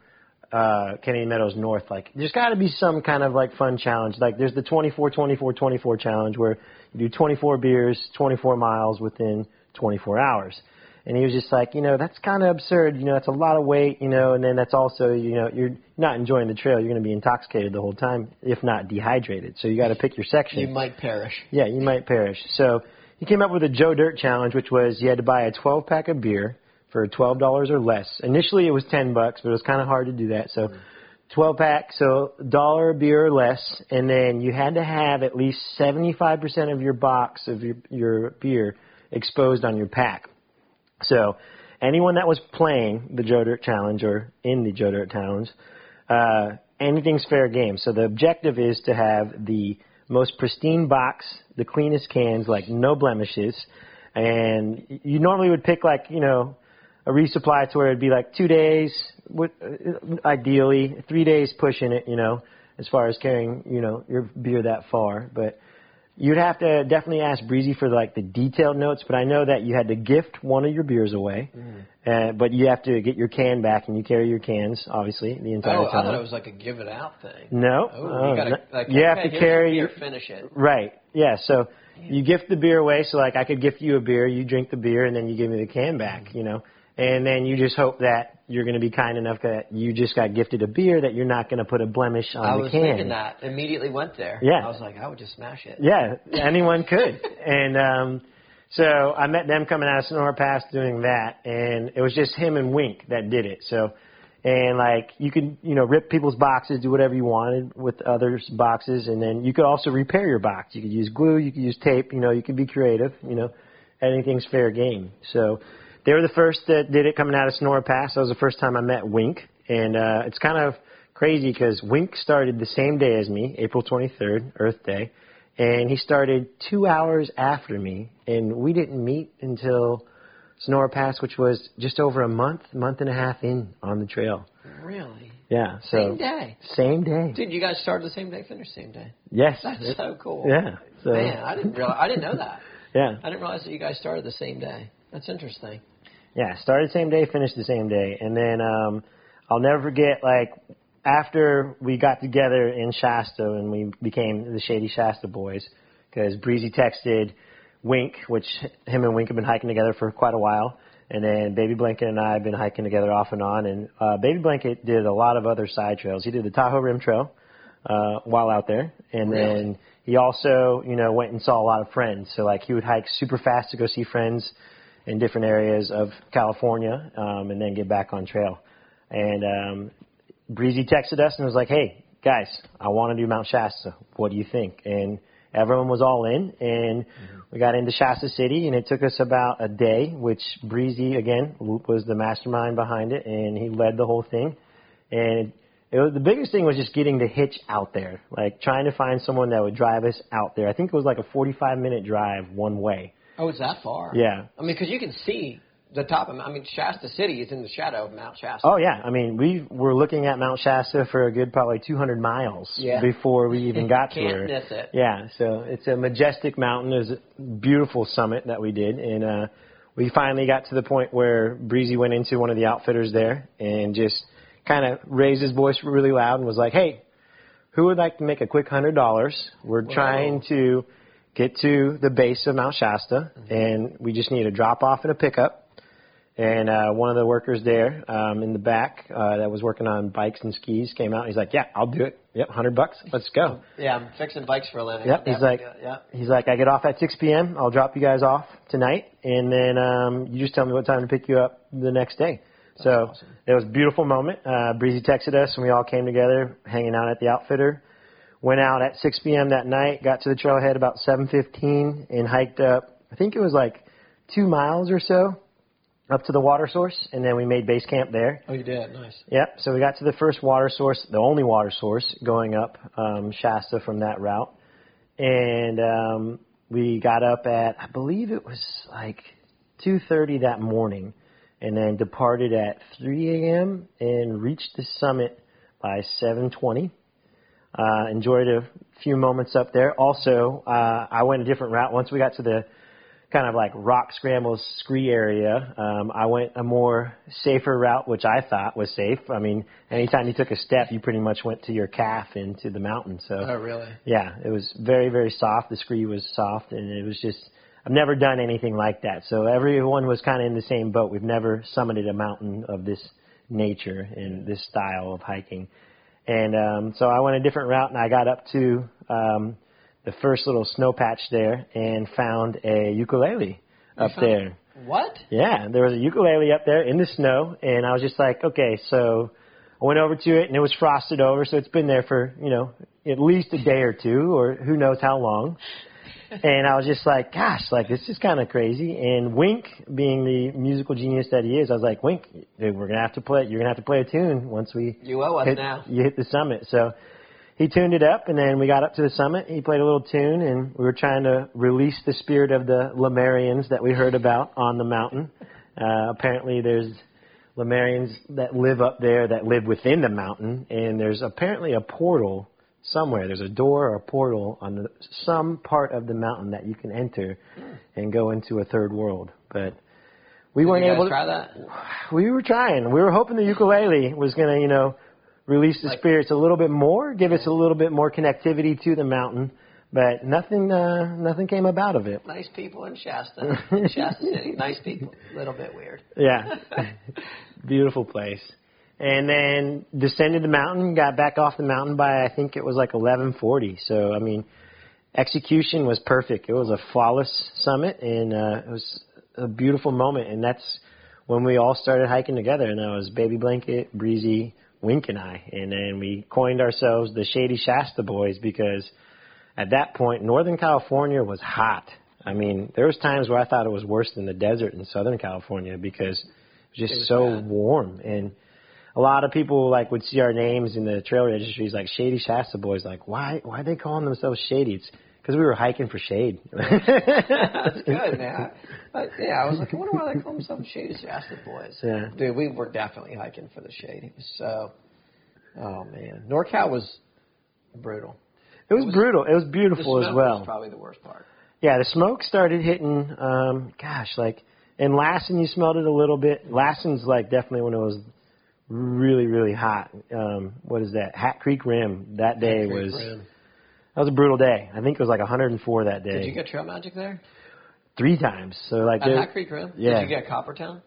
uh, Kennedy Meadows North, like there's got to be some kind of like fun challenge. Like there's the 24 24 24 challenge where you do 24 beers, 24 miles within 24 hours. And he was just like, you know, that's kind of absurd. You know, that's a lot of weight. You know, and then that's also, you know, you're not enjoying the trail. You're going to be intoxicated the whole time, if not dehydrated. So you got to pick your section. You might perish. Yeah, you might perish. So he came up with a Joe Dirt challenge, which was you had to buy a 12 pack of beer for twelve dollars or less. Initially, it was ten bucks, but it was kind of hard to do that. So. 12 pack, so dollar a beer or less, and then you had to have at least 75% of your box of your, your beer exposed on your pack. So anyone that was playing the Joe Dirt Challenge or in the Joe Dirt Challenge uh, anything's fair game. So the objective is to have the most pristine box, the cleanest cans, like no blemishes. And you normally would pick like, you know, a resupply to where it'd be like two days, uh, ideally, three days pushing it, you know, as far as carrying, you know, your beer that far. But you'd have to definitely ask Breezy for like the detailed notes. But I know that you had to gift one of your beers away, Mm. uh, but you have to get your can back, and you carry your cans, obviously, the entire Oh, I time. thought it was like a give it out thing. no, Oh, oh, you gotta no. like you have to carry your finish it. Right. Yeah. So you gift the beer away. So like I could gift you a beer, you drink the beer, and then you give me the can back. You know, and then you just hope that you're going to be kind enough that you just got gifted a beer that you're not going to put a blemish on I the can. I was thinking that. Immediately went there. Yeah. I was like, I would just smash it. Yeah, anyone could. *laughs* and um, so I met them coming out of Sonora Pass doing that, and it was just him and Wink that did it. So, and like you could, you know, rip people's boxes, do whatever you wanted with others' boxes, and then you could also repair your box. You could use glue, you could use tape. You know, you could be creative. You know, anything's fair game. So. They were the first that did it coming out of Sonora Pass. That was the first time I met Wink, and uh, it's kind of crazy because Wink started the same day as me, April 23rd, Earth Day, and he started two hours after me, and we didn't meet until Sonora Pass, which was just over a month, month and a half in on the trail. Really? Yeah, so Same day. Same day. Dude, you guys started the same day, finished the same day. Yes. That's so cool. Yeah. So Man, I didn't realize, I didn't know that. *laughs* yeah, I didn't realize that you guys started the same day. That's interesting. Yeah. Started the same day, finished the same day, and then um, I'll never forget like after we got together in Shasta and we became the Shady Shasta Boys, because Breezy texted Wink, which him and Wink have been hiking together for quite a while. And then Baby Blanket and I have been hiking together off and on. And uh, Baby Blanket did a lot of other side trails. He did the Tahoe Rim Trail uh, while out there, and Really? then he also, you know, went and saw a lot of friends. So like he would hike super fast to go see friends in different areas of California, um, and then get back on trail. And um, Breezy texted us and was like, "Hey guys, I want to do Mount Shasta. What do you think?" And everyone was all in, and we got into Shasta City, and it took us about a day. Which Breezy again was the mastermind behind it, and he led the whole thing. And it was, the biggest thing was just getting the hitch out there, like trying to find someone that would drive us out there. I think it was like a 45 minute drive one way. Oh, it's that far? Yeah. I mean, because you can see the top of, I mean, Shasta City is in the shadow of Mount Shasta. Oh yeah, I mean we were looking at Mount Shasta for a good probably 200 miles Yeah. before we even got to *laughs* Can't her. miss it. Yeah, so it's a majestic mountain. It's a beautiful summit that we did, and uh, we finally got to the point where Breezy went into one of the outfitters there and just kind of raised his voice really loud and was like, "Hey, who would like to make a quick hundred dollars? We're trying to get to the base of Mount Shasta, and we just need a drop off and a pickup." And uh, one of the workers there um, in the back uh, that was working on bikes and skis came out. And He's like, "Yeah, I'll do it. Yep, hundred bucks. Let's go." *laughs* Yeah, I'm fixing bikes for a living. Yep. He's like, yeah. he's like, I get off at 6 p.m. I'll drop you guys off tonight, and then um, you just tell me what time to pick you up the next day. so awesome. it was a beautiful moment. Uh, Breezy texted us, and we all came together, hanging out at the outfitter. Went out at 6 p.m. that night. Got to the trailhead about 7:15, and hiked up. I think it was like two miles or so up to the water source, and then we made base camp there. Oh, you did. Nice. Yep. So we got to the first water source, the only water source going up um, Shasta from that route, and um, we got up at I believe it was like 2:30 that morning, and then departed at 3 a.m. and reached the summit by 7:20. Uh, enjoyed a few moments up there. Also, uh, I went a different route once we got to the kind of like rock scrambles scree area. Um, I went a more safer route, which I thought was safe. I mean, anytime you took a step, you pretty much went to your calf into the mountain. So Oh, really? yeah, it was very very soft. The scree was soft, and it was just I've never done anything like that. So everyone was kind of in the same boat. We've never summited a mountain of this nature and this style of hiking. And um, so I went a different route, and I got up to um, the first little snow patch there and found a ukulele up there. What? Yeah, there was a ukulele up there in the snow, and I was just like, okay, so I went over to it, and it was frosted over, so it's been there for you know at least a day or two, or who knows how long. And I was just like, gosh, like this is kind of crazy. And Wink, being the musical genius that he is, I was like, Wink, dude, we're gonna have to play. You're gonna have to play a tune once we You owe us hit, now. you hit the summit. So he tuned it up, and then we got up to the summit. He played a little tune, and we were trying to release the spirit of the Lemurians that we heard about on the mountain. Uh, apparently, there's Lemurians that live up there that live within the mountain, and there's apparently a portal somewhere. There's a door or a portal on the, some part of the mountain that you can enter and go into a third world. But we Did weren't able to try that? we were trying. We were hoping the ukulele was going to, you know, release the Like- spirits a little bit more, give us a little bit more connectivity to the mountain. But nothing, uh, nothing came about of it. Nice people in Shasta, in *laughs* Shasta City. Nice people. A little bit weird. Yeah, beautiful place. And then descended the mountain, got back off the mountain by I think it was like 11:40. So I mean, execution was perfect. It was a flawless summit, and uh, it was a beautiful moment. And that's when we all started hiking together. And that was Baby Blanket, Breezy, Wink, and I. And then we coined ourselves the Shady Shasta Boys because at that point, Northern California was hot. I mean, there was times where I thought it was worse than the desert in Southern California because it was just It was so bad. warm and a lot of people like would see our names in the trail registries like Shady Shasta Boys. Like, why why are they calling themselves Shady? It's because we were hiking for shade. *laughs* That's good, man. But, yeah, I was like, I wonder why they call themselves Shady Shasta Boys. Yeah. Dude, we were definitely hiking for the shade. It was so. Oh man, NorCal was brutal. It was, was- brutal. It was beautiful as well. was probably the worst part. Yeah, the smoke started hitting. Um, gosh, like in Lassen, you smelled it a little bit. Lassen's like definitely when it was really really hot. Um, what is that? Hat Creek Rim. That day was Rim. that was a brutal day. I think it was like 104 that day. Did you get Trail Magic there? three times? So like At Hat Creek Rim? yeah. Did you get Coppertown?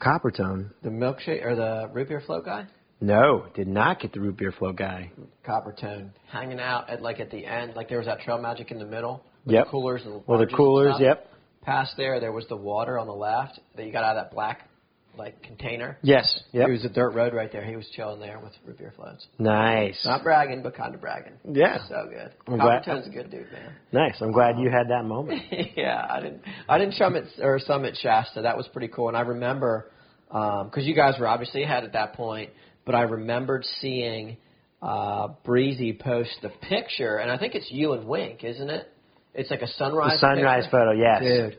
Coppertone. The milkshake or the root beer float guy? No, did not get the root beer float guy. Coppertone hanging out at like at the end, like there was that Trail Magic in the middle. With Yep. The coolers and Well, the coolers. Yep. Past there, there was the water on the left that you got out of that black like container. Yes. Yep. It was a dirt road right there. He was chilling there with root beer floats. Nice. Not bragging, but kind of bragging. Yeah. So good. I'm glad- Coppertone's a good dude, man. Nice. I'm glad you had that moment. *laughs* yeah, I didn't. I didn't summit or summit Shasta. That was pretty cool. And I remember because you guys were obviously ahead at that point, but I remembered seeing uh, Breezy post the picture, and I think it's you and Wink, isn't it? It's like a sunrise. The sunrise picture. photo. Yes. dude.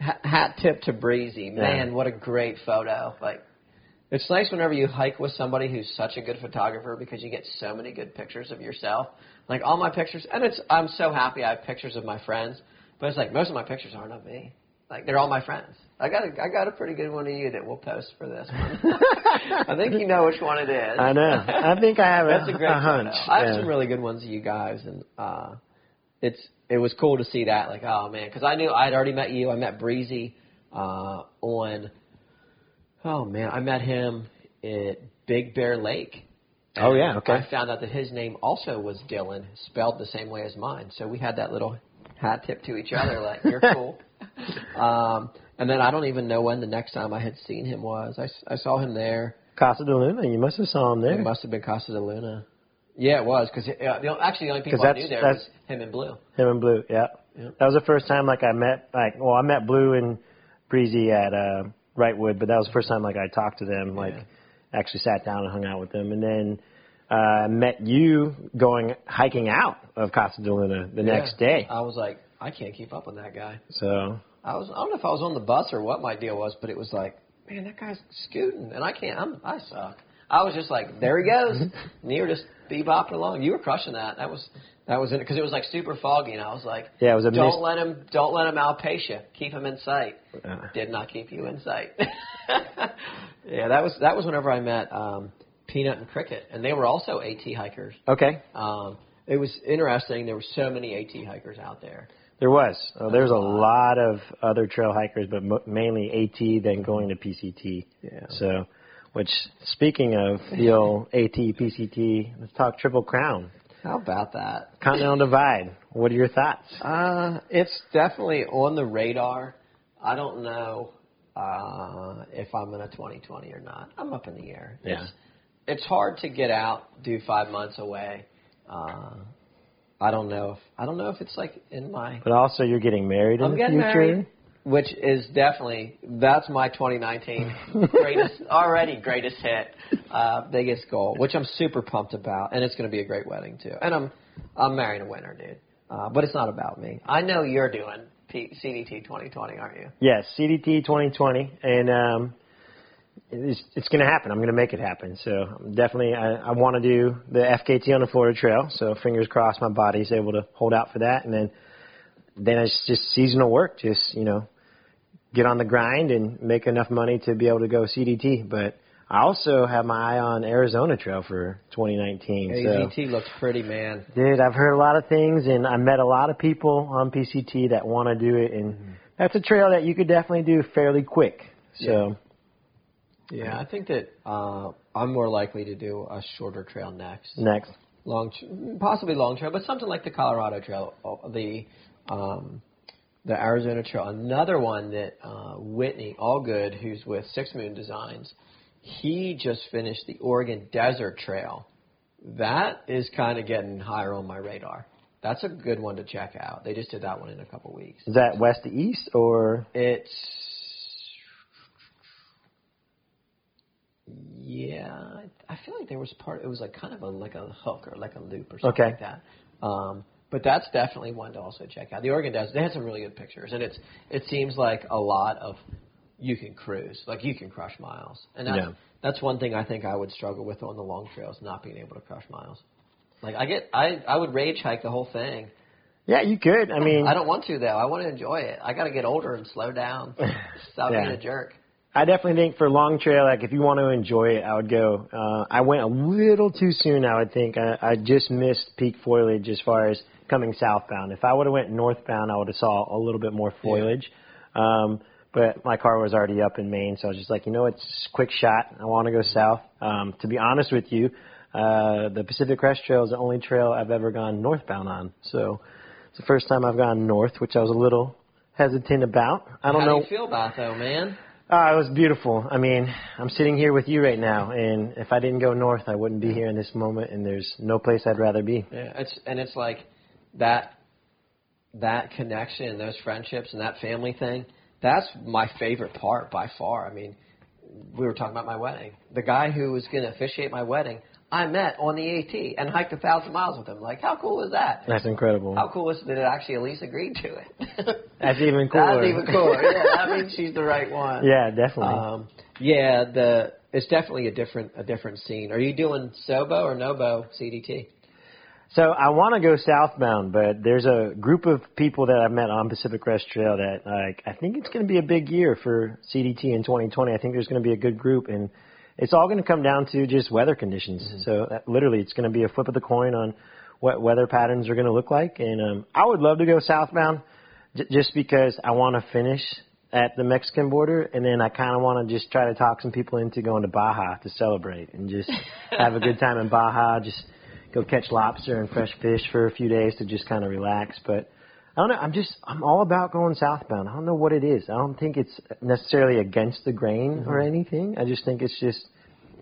Ha- hat tip to Breezy, man! Yeah. What a great photo. Like, it's nice whenever you hike with somebody who's such a good photographer because you get so many good pictures of yourself. Like all my pictures, and it's I'm so happy I have pictures of my friends, but it's like most of my pictures aren't of me. Like they're all my friends. I got a, I got a pretty good one of you that we'll post for this one. *laughs* I think you know which one it is. I know. I think I have a, *laughs* That's a great a hunch. photo. I have Yeah. some really good ones of you guys, and uh, it's it was cool to see that. Like, oh man, because I knew I'd already met you. I met Breezy uh, on. Oh man, I met him at Big Bear Lake. Oh, yeah, okay. I found out that his name also was Dylan, spelled the same way as mine. So we had that little hat tip to each other, like you're *laughs* cool. um, and then I don't even know when the next time I had seen him was. I, s- I saw him there. Casa de Luna. You must have saw him there. It must have been Casa de Luna. Yeah, it was because uh, the- actually the only people I knew there was him and Blue. Him and Blue. Yeah. Yeah. That was the first time like I met like well I met Blue and Breezy at uh Wrightwood, but that was the first time like I talked to them, like Yeah. actually sat down and hung out with them, and then uh met you going hiking out of Casa de Luna the next day. I was like, I can't keep up with that guy. So I was I don't know if I was on the bus or what my deal was, but it was like, man, that guy's scooting, and I can't. I'm I suck. I was just like, there he goes, and you were just bebopping along. You were crushing that. That was that was it because it was like super foggy, and I was like, yeah, it was a don't mist. let him don't let him outpace you. Keep him in sight. Uh, Did not keep you in sight. *laughs* yeah, that was that was whenever I met um, Peanut and Cricket, and they were also AT hikers. okay, Um, it was interesting. There were so many AT hikers out there. there was. Uh, there's a lot of other trail hikers, but mo- mainly AT, then going to PCT. Yeah. So, which speaking of the old AT PCT, let's talk Triple Crown. How about that? Continental Divide. What are your thoughts? Uh, it's definitely on the radar. I don't know uh, if I'm in a 2020 or not. I'm up in the air. Yeah. It's, it's hard to get out, do five months away. Uh, I don't know if I don't know if it's like in my But also, you're getting married in I'm the getting future. married, which is definitely that's my 2019 greatest *laughs* already greatest hit, uh, biggest goal, which I'm super pumped about, and it's going to be a great wedding too. And I'm I'm marrying a winner, dude. Uh, but it's not about me. I know you're doing P- CDT 2020, aren't you? Yes, CDT 2020, and um, it's, it's going to happen. I'm going to make it happen. So definitely, I, I want to do the FKT on the Florida Trail. So fingers crossed, my body's able to hold out for that, and then then it's just seasonal work. Just you know, get on the grind and make enough money to be able to go CDT. But I also have my eye on Arizona Trail for 2019. so. AZT looks pretty, man. Dude, I've heard a lot of things, and I met a lot of people on PCT that want to do it, and that's a trail that you could definitely do fairly quick. So, Yeah, I think that uh, I'm more likely to do a shorter trail next. next. long, possibly long trail, but something like the Colorado Trail, uh, the um, the Arizona Trail. Another one that uh, Whitney Allgood, who's with Six Moon Designs, he just finished the Oregon Desert Trail. That is kind of getting higher on my radar. That's a good one to check out. They just did that one in a couple weeks. Is that west to east, or It's yeah. I- feel like there was part. It was like kind of a like a hook or like a loop or something Okay. like that. Um, but that's definitely one to also check out. The Oregon Desert. They had some really good pictures, and it's it seems like a lot of you can cruise, like you can crush miles, and that's Yeah. that's one thing I think I would struggle with on the long trails, not being able to crush miles. Like I get, I I would rage hike the whole thing. yeah, you could. I mean, I don't want to though. I want to enjoy it. I got to get older and slow down. Stop *laughs* Yeah. being a jerk. I definitely think for long trail, like if you want to enjoy it, I would go. Uh, I went a little too soon. I would think I, I just missed peak foliage as far as coming southbound. If I would have went northbound, I would have saw a little bit more foliage. Um, but my car was already up in Maine, so I was just like, you know, it's quick shot. I want to go south. Um, to be honest with you, uh, the Pacific Crest Trail is the only trail I've ever gone northbound on. So it's the first time I've gone north, which I was a little hesitant about. I don't How know. do you feel about it, though, man? Ah, it was beautiful. I mean, I'm sitting here with you right now, and if I didn't go north, I wouldn't be here in this moment, and there's no place I'd rather be. Yeah, it's and it's like that that connection, and those friendships, and that family thing. That's my favorite part by far. I mean, we were talking about my wedding. The guy who was going to officiate my wedding, I met on the AT and hiked a thousand miles with him. Like, how cool is that? That's incredible. How cool is it that actually Elise agreed to it? *laughs* That's even cooler. That's even cooler. Yeah, I mean, she's the right one. Yeah, definitely. Um, yeah, the it's definitely a different a different scene. Are you doing Sobo or Nobo CDT? So I want to go southbound, but there's a group of people that I've met on Pacific Crest Trail that like I think it's going to be a big year for CDT in 2020. I think there's going to be a good group, and it's all going to come down to just weather conditions. So that, literally, it's going to be a flip of the coin on what weather patterns are going to look like. And um, I would love to go southbound, j- just because I want to finish at the Mexican border, and then I kind of want to just try to talk some people into going to Baja to celebrate and just *laughs* have a good time in Baja. Just go catch lobster and fresh fish for a few days to just kind of relax. But I don't know. I'm just I'm all about going southbound. I don't know what it is. I don't think it's necessarily against the grain or mm-hmm. anything. I just think it's just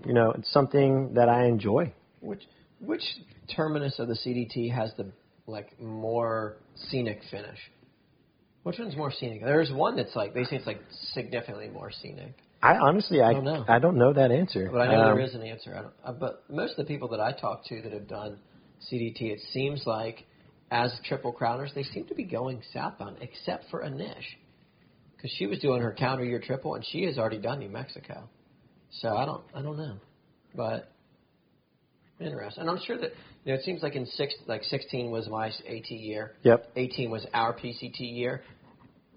you know it's something that I enjoy. Which which terminus of the CDT has the like more scenic finish? Which one's more scenic? There's one that's like they say it's like significantly more scenic, I honestly I don't know. I don't know that answer. but I know Um, there is an answer. I don't, uh, but most of the people that I talk to that have done CDT, it seems like as triple crowners, they seem to be going southbound, except for Anish, because she was doing her calendar year triple, and she has already done New Mexico. So I don't I don't know, but interesting. And I'm sure that you know it seems like in six like 16 was my AT year. Yep. 18 was our PCT year.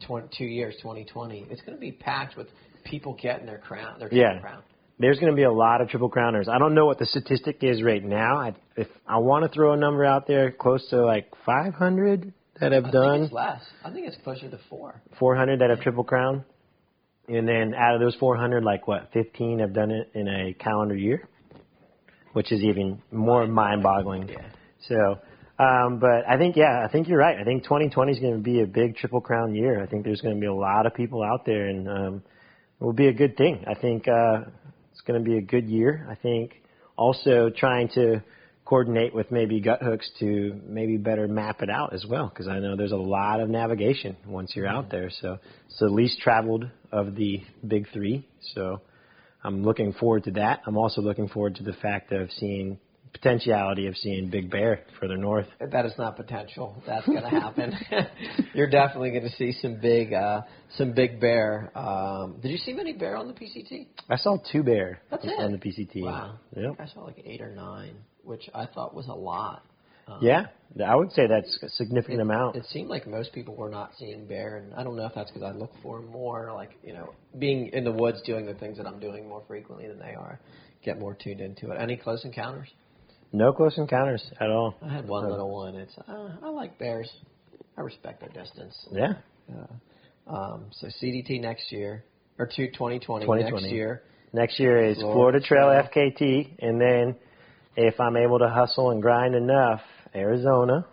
20, two years, 2020. It's going to be packed with people getting their crown, their triple Yeah. crown. There's going to be a lot of triple crowners. I don't know what the statistic is right now. I, if I want to throw a number out there, close to like 500 that have I done. think it's less. I think it's closer to four. 400 that have triple crown, and then out of those 400, like what, 15 have done it in a calendar year, which is even more mind-boggling. Yeah. So, um, but I think yeah, I think you're right. I think 2020 is going to be a big triple crown year. I think there's going to be a lot of people out there, and um, will be a good thing. I think uh, it's going to be a good year. I think also trying to coordinate with maybe Guthooks to maybe better map it out as well because I know there's a lot of navigation once you're out there. So it's the least traveled of the big three. So I'm looking forward to that. I'm also looking forward to the fact of seeing potentiality of seeing Big Bear further north. That is not potential. That's going to happen. *laughs* You're definitely going to see some big, uh, some big bear. Um, did you see many bear on the PCT? I saw two bear That's it? on the PCT. Wow. Yep. I saw like eight or nine, which I thought was a lot. Um, Yeah, I would say that's a significant It, amount. it seemed like most people were not seeing bear, and I don't know if that's because I look for more, like you know, being in the woods doing the things that I'm doing more frequently than they are, get more tuned into it. Any close encounters? No close encounters at all. I had one little one. It's uh, I like bears. I respect their distance. Yeah. Um, so CDT next year or two, 2020, 2020. next year. Next year is Florida Florida Trail Trail. FKT, and then if I'm able to hustle and grind enough, Arizona.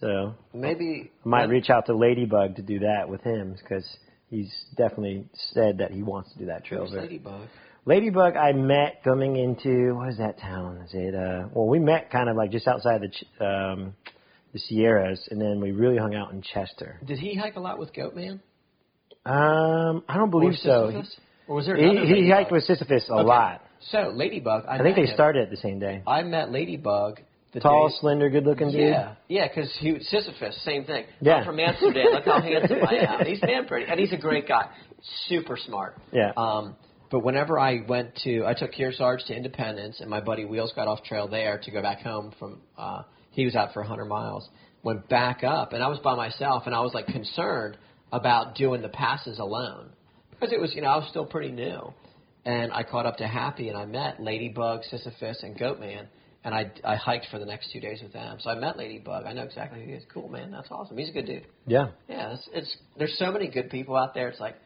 So Maybe I might reach out to Ladybug to do that with him because he's definitely said that he wants to do that trail. Ladybug? Ladybug, I met coming into what is that town? Is it? Uh, well, we met kind of like just outside the Ch- um, the Sierras, and then we really hung out in Chester. Did he hike a lot with Goatman? Um, I don't believe so. Sisyphus? Or was there He, another he Ladybug? hiked with Sisyphus a Okay. lot. So Ladybug, I, I think met they him. started the same day. I met Ladybug. The Tall, day- slender, good-looking dude. Yeah, yeah, because he Sisyphus, same thing. Yeah. I'm from Amsterdam. Look how *laughs* handsome I am. He's damn pretty, and he's a great guy, super smart. Yeah. Um, but whenever I went to, I took Kearsarge to Independence, and my buddy Wheels got off trail there to go back home from. Uh, he was out for 100 miles. Went back up, and I was by myself, and I was like concerned about doing the passes alone because it was, you know, I was still pretty new. And I caught up to Happy, and I met Ladybug, Sisyphus, and Goatman, and I I hiked for the next two days with them. So I met Ladybug. I know exactly who he is. Cool, man. That's awesome. He's a good dude. Yeah. Yeah, it's, it's there's so many good people out there. It's like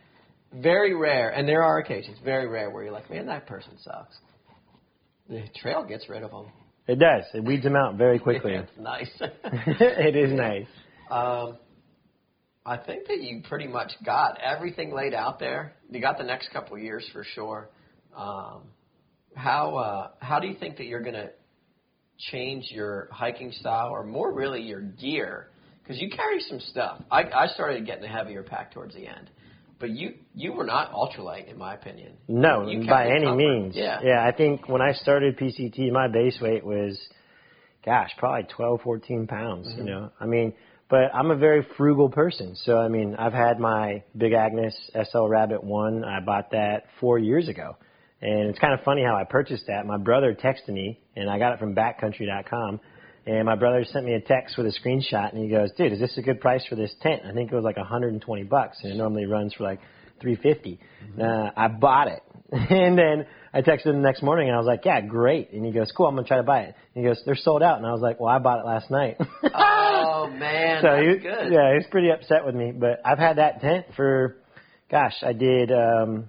very rare, and there are occasions, very rare, where you're like, man, that person sucks. The trail gets rid of them. It does. It weeds them out very quickly. *laughs* It's nice. *laughs* it is nice. um, I think that you pretty much got everything laid out there. You got the next couple of years for sure. Um, how uh, how do you think that you're going to change your hiking style, or more really your gear? Because you carry some stuff. I, I started getting a heavier pack towards the end, but you you were not ultralight in my opinion. No, You by any means. Yeah. Yeah, I think when I started PCT, my base weight was, gosh, probably 12, 14 pounds, Mm-hmm. you know. I mean, but I'm a very frugal person. So, I mean, I've had my Big Agnes SL Rabbit 1. I bought that four years ago. And it's kind of funny how I purchased that. My brother texted me, and I got it from backcountry.com. And my brother sent me a text with a screenshot, and he goes, "Dude, is this a good price for this tent?" I think it was like 120 bucks, and it normally runs for like 350. Uh, I bought it, *laughs* and then I texted him the next morning, and I was like, "Yeah, great." And he goes, "Cool, I'm gonna try to buy it." And he goes, "They're sold out," and I was like, "Well, I bought it last night." *laughs* Oh man, so that's he, good. yeah, he was pretty upset with me. But I've had that tent for, gosh, I did um,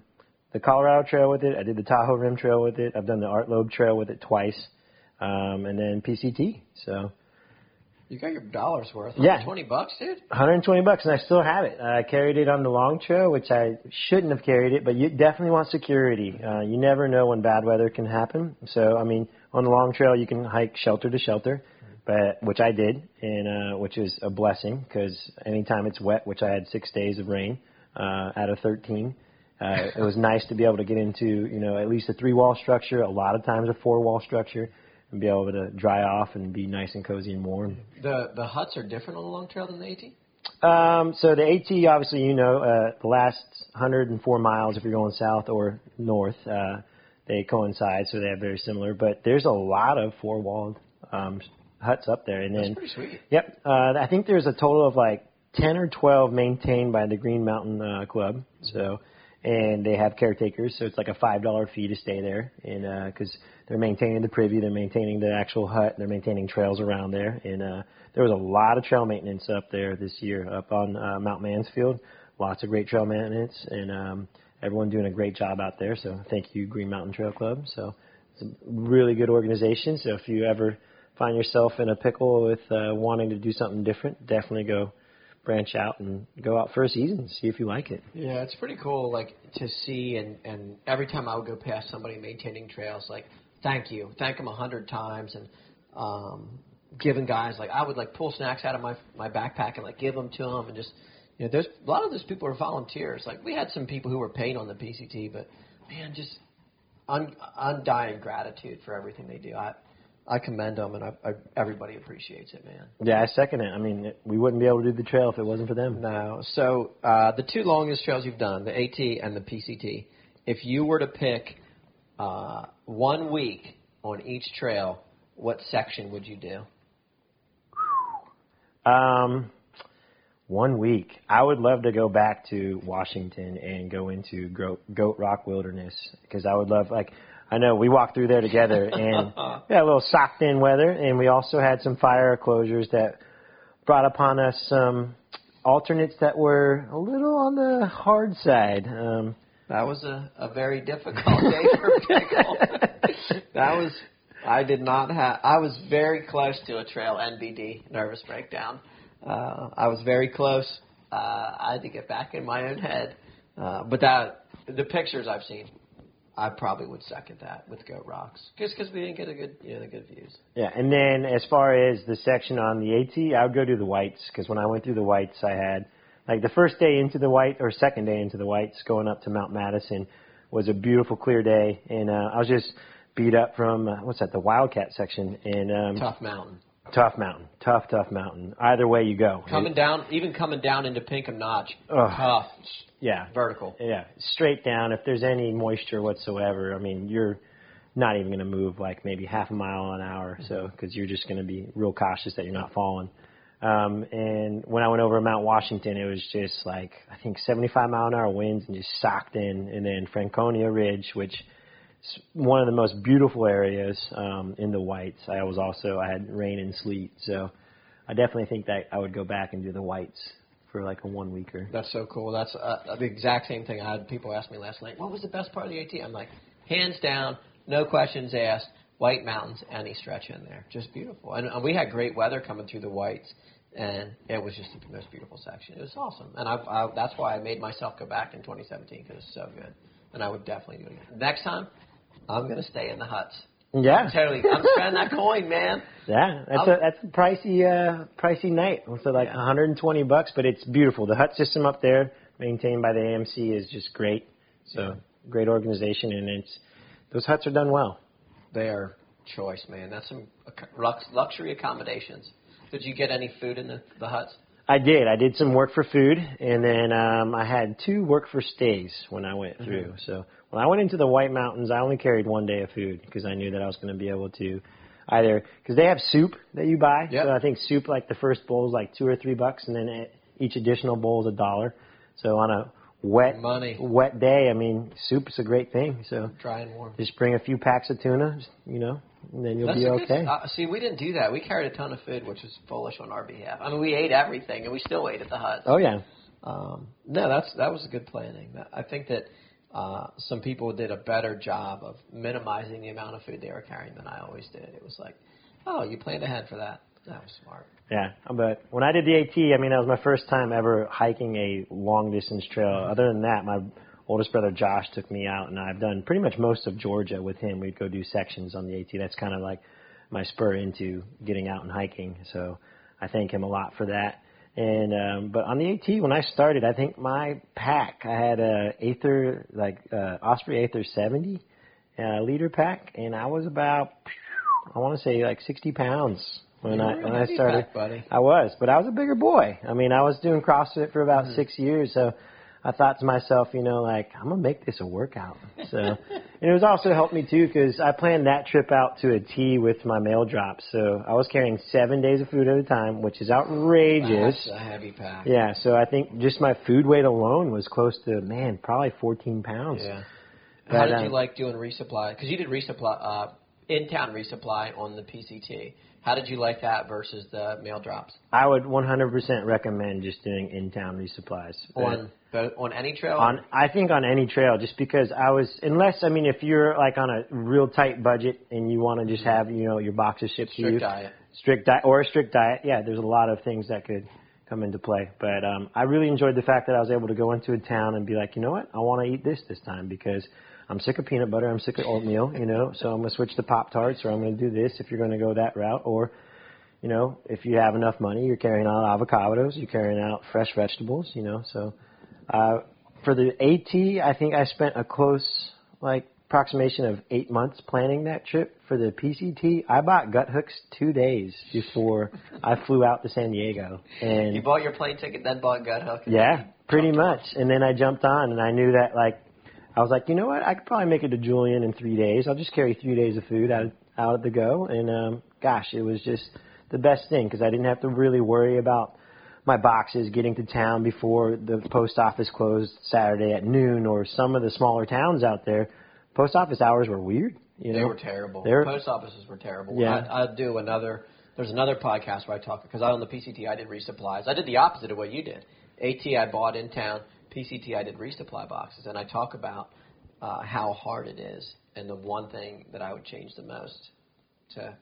the Colorado Trail with it. I did the Tahoe Rim Trail with it. I've done the Art Loeb Trail with it twice, um, and then PCT. So You got your dollars worth. Yeah. Twenty bucks, dude. 120 bucks, and I still have it. I carried it on the long trail, which I shouldn't have carried it, but you definitely want security. Uh, you never know when bad weather can happen. So, I mean, on the long trail, you can hike shelter to shelter, but which I did, and uh, which is a blessing because anytime it's wet, which I had six days of rain uh, out of 13. Uh, it was nice to be able to get into, you know, at least a three wall structure, a lot of times a four wall structure, and be able to dry off and be nice and cozy and warm. The the huts are different on the long trail than the AT. Um, so the AT, obviously, you know, uh, the last 104 miles, if you're going south or north, uh, they coincide, so they have very similar. But there's a lot of four-walled um, huts up there, and That's then pretty sweet. Yep. Uh, I think there's a total of like 10 or 12 maintained by the Green Mountain uh, Club. So, and they have caretakers, so it's like a five dollar fee to stay there, and because they're maintaining the privy, they're maintaining the actual hut, they're maintaining trails around there, and uh, there was a lot of trail maintenance up there this year up on uh, Mount Mansfield. Lots of great trail maintenance, and um, everyone doing a great job out there. So, thank you, Green Mountain Trail Club. So, it's a really good organization. So, if you ever find yourself in a pickle with uh, wanting to do something different, definitely go branch out and go out for a season, see if you like it. Yeah, it's pretty cool, like to see and and every time I would go past somebody maintaining trails, like thank you, thank them a hundred times, and um, giving guys like I would like pull snacks out of my my backpack and like give them to them and just you know there's a lot of those people are volunteers. Like we had some people who were paid on the PCT, but man, just un, undying gratitude for everything they do. I I commend them and I, I everybody appreciates it, man. Yeah, I second it. I mean, it, we wouldn't be able to do the trail if it wasn't for them. No. So uh, the two longest trails you've done, the AT and the PCT, if you were to pick uh, one week on each trail, what section would you do? Um, one week. I would love to go back to Washington and go into Goat, Goat Rock Wilderness because I would love like I know we walked through there together *laughs* and we had a little socked in weather and we also had some fire closures that brought upon us some alternates that were a little on the hard side. Um, that was a, a very difficult day for *laughs* pickle. that was I did not have. I was very close to a trail NBD nervous breakdown. Uh, I was very close. Uh, I had to get back in my own head. Uh, but that the pictures I've seen, I probably would second that with Goat Rocks, just because we didn't get a good, you know, the good views. Yeah, and then as far as the section on the AT, I would go do the whites because when I went through the whites, I had like the first day into the white or second day into the whites, going up to Mount Madison was a beautiful clear day, and uh, I was just beat up from uh, what's that the Wildcat section and um, Tough Mountain. Tough mountain, tough, tough mountain. Either way you go, Coming down, even coming down into Pinkham Notch, Ugh. tough, yeah, vertical. yeah, straight down. If there's any moisture whatsoever, I mean, you're not even going to move like maybe half a mile an hour, so because you're just going to be real cautious that you're not falling. Um, and when I went over Mount Washington, it was just like I think 75 mile an hour winds and just socked in, and then Franconia Ridge, which is one of the most beautiful areas um, in the whites. I was also I had rain and sleet, so I definitely think that I would go back and do the whites for like a one weeker. That's so cool. That's uh, the exact same thing I had people ask me last night. What was the best part of the AT? I'm like, hands down, no questions asked. White Mountains, any stretch in there, just beautiful. And, and we had great weather coming through the whites, and it was just the most beautiful section. It was awesome, and I, I, that's why I made myself go back in 2017 because it's so good. And I would definitely do it again. Next time, I'm gonna stay in the huts. Yeah, Totally, I'm spending that coin, man. *laughs* Yeah, that's I'll- a that's a pricey uh pricey night. So like Yeah. 120 bucks, but it's beautiful. The hut system up there, maintained by the AMC, is just great. So great organization, and it's those huts are done well. They are choice, man. That's some luxury accommodations. Did you get any food in the, the huts? I did. I did some work for food, and then um, I had two work for stays when I went through. So when I went into the White Mountains, I only carried one day of food because I knew that I was going to be able to either because they have soup that you buy. Yep. So I think soup like the first bowl is like two or three bucks, and then e- each additional bowl is a dollar. So on a wet Money. wet day, I mean, soup is a great thing. So Dry and warm. just bring a few packs of tuna, you know, and then you'll That's be a good- okay. uh, see, we didn't do that. We carried a ton of food, which was foolish on our behalf. I mean, we ate everything, and we still ate at the hut. oh yeah. Um, no, that's that was good planning. I think that uh, some people did a better job of minimizing the amount of food they were carrying than I always did. It was like, oh, you planned ahead for that. That was smart. Yeah, but when I did the AT, I mean, that was my first time ever hiking a long distance trail. Other than that, my oldest brother Josh took me out, and I've done pretty much most of Georgia with him. We'd go do sections on the AT. That's kind of like my spur into getting out and hiking. So I thank him a lot for that. And um, but on the AT, when I started, I think my pack, I had a Aether like uh, Osprey Aether 70 uh, liter pack, and I was about I want to say like 60 pounds when I when I started. buddy. I was, but I was a bigger boy. I mean, I was doing CrossFit for about six years, so I thought to myself, you know, like I'm gonna make this a workout. So, *laughs* and it was also helped me too because I planned that trip out to a T with my mail drop. So I was carrying seven days of food at a time, which is outrageous. That's a heavy pack. Yeah, so I think just my food weight alone was close to man, probably 14 pounds. Yeah. But, How did um, you like doing resupply? Because you did resupply, uh, in town resupply on the PCT. How did you like that versus the mail drops I would 100% recommend just doing in-town resupplies. On on any trail? on I think on any trail just because I was unless I mean if you're like on a real tight budget and you want to just have you know your boxes shipped to strict you diet. strict diet or a strict diet yeah there's a lot of things that could come into play but um I really enjoyed the fact that I was able to go into a town and be like you know what I want to eat this this time because I'm sick of peanut butter. I'm sick of oatmeal. You know, so I'm gonna switch to Pop Tarts, or I'm gonna do this if you're gonna go that route, or you know, if you have enough money, you're carrying out avocados, you're carrying out fresh vegetables. You know, so uh, for the AT, I think I spent a close like approximation of eight months planning that trip. For the PCT, I bought Guthooks two days before I flew out to San Diego, and You bought your plane ticket, then bought Guthook. yeah, pretty much. And then I jumped on, and I knew that like I was like, you know what, I could probably make it to Julian in three days. I'll just carry three days of food out out of the go, and um, gosh, it was just the best thing because I didn't have to really worry about my boxes getting to town before the post office closed Saturday at noon, or some of the smaller towns out there. Post office hours were weird. You know, They were terrible. They were- Post offices were terrible. Yeah. I, I'd do another. There's another podcast where I talk because I on the PCT I did resupplies. I did the opposite of what you did. AT I bought in town. PCT I did resupply boxes, and I talk about uh, how hard it is. And the one thing that I would change the most, to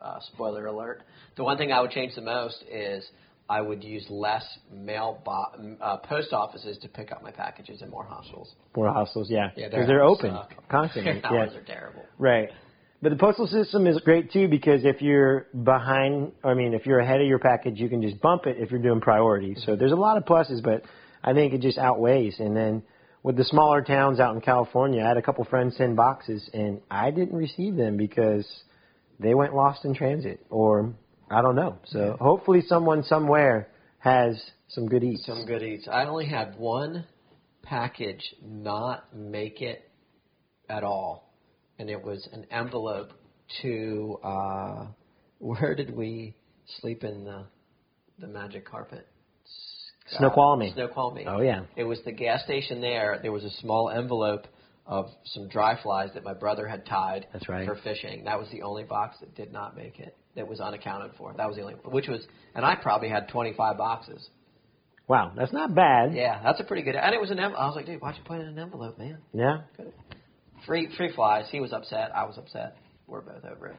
uh, spoiler alert, the one thing I would change the most is I would use less mail bo- uh, post offices to pick up my packages and more hospitals. more hostels, yeah, Yeah, because they're open suck. constantly. Yeah. hours are terrible. Right. But the postal system is great too because if you're behind, I mean, if you're ahead of your package, you can just bump it if you're doing priority. So there's a lot of pluses, but I think it just outweighs. And then with the smaller towns out in California, I had a couple friends send boxes and I didn't receive them because they went lost in transit or I don't know. So hopefully someone somewhere has some good eats. Some good eats. I only had one package not make it at all, and it was an envelope to uh, *laughs* where did we sleep in the the magic carpet? Snoqualmie. Snoqualmie. Oh yeah. It was the gas station there. There was a small envelope of some dry flies that my brother had tied That's right. for fishing. That was the only box that did not make it. That was unaccounted for. That was the only, which was, and I probably had 25 boxes. Wow, that's not bad. Yeah, that's a pretty good. And it was an. env- I was like, dude, why'd you put it in an envelope, man? Yeah. Free, free flies. He was upset. I was upset. We're both over it.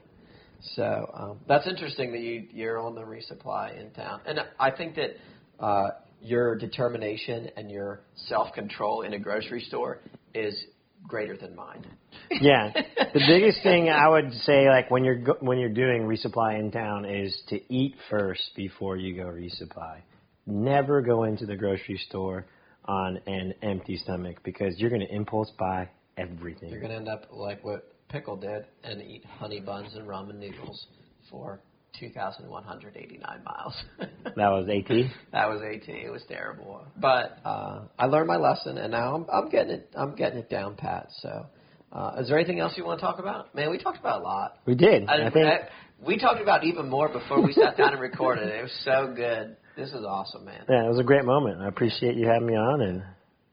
So um, that's interesting that you you're on the resupply in town, and I think that uh, your determination and your self control in a grocery store is greater than mine. Yeah, the biggest thing I would say, like when you're go- when you're doing resupply in town, is to eat first before you go resupply. Never go into the grocery store on an empty stomach because you're going to impulse buy everything. You're gonna end up like what Pickle did and eat honey buns and ramen noodles for 2,189 miles. *laughs* that was AT. That was AT. It was terrible. But uh, I learned my lesson, and now I'm, I'm getting it. I'm getting it down pat. So, uh, is there anything else you want to talk about? Man, we talked about a lot. We did. I, I think. I- we talked about even more before we sat down and recorded. It was so good. This is awesome, man. Yeah, it was a great moment. I appreciate you having me on, and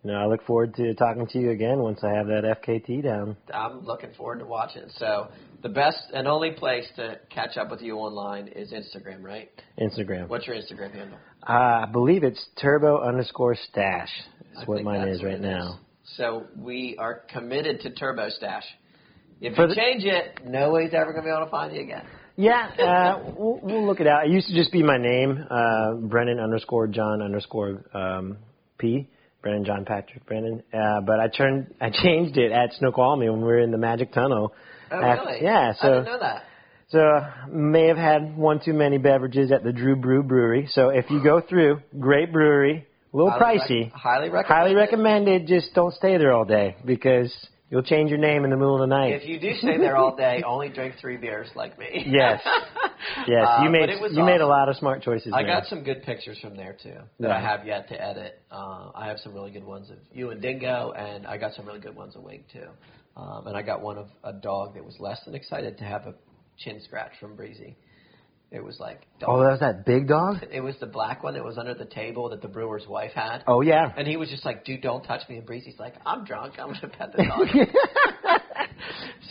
know I look forward to talking to you again once I have that FKT down. I'm looking forward to watching. So, the best and only place to catch up with you online is Instagram, right? Instagram. What's your Instagram handle? Uh, I believe it's turbo underscore stache. That's I what mine that's is what right now. So we are committed to Turbo Stache. If For you the- change it, nobody's ever going to be able to find you again. Yeah, uh, we'll, we'll look it out. It used to just be my name, uh, Brennan underscore John underscore um, P. Brennan John Patrick Brennan. Uh, but I turned, I *laughs* changed it at Oh, Snoqualmie when we were in the Magic Tunnel. Af- really? Yeah, I so didn't know that. So may have had one too many beverages at the Dru Bru Brewery. So if you go through, great brewery, a little Highly rec- pricey. highly recommended. Highly recommended. Just don't stay there all day because you'll change your name in the middle of the night. If you do stay there all day, only drink three beers like me. *laughs* Yes. yes, Uh, you made but it was you made a lot of smart choices. I there. got some good pictures from there too that I have yet to edit. Uh, I have some really good ones of you and Dingo, and I got some really good ones of Wig too. Um, and I got one of a dog that was less than excited to have a chin scratch from Breezy. It was like, Oh, that was that big dog. it was the black one that was under the table that the brewer's wife had. Oh yeah. And he was just like, dude, don't touch me. And Breezy's like, I'm drunk. I'm going to pet the dog. *laughs*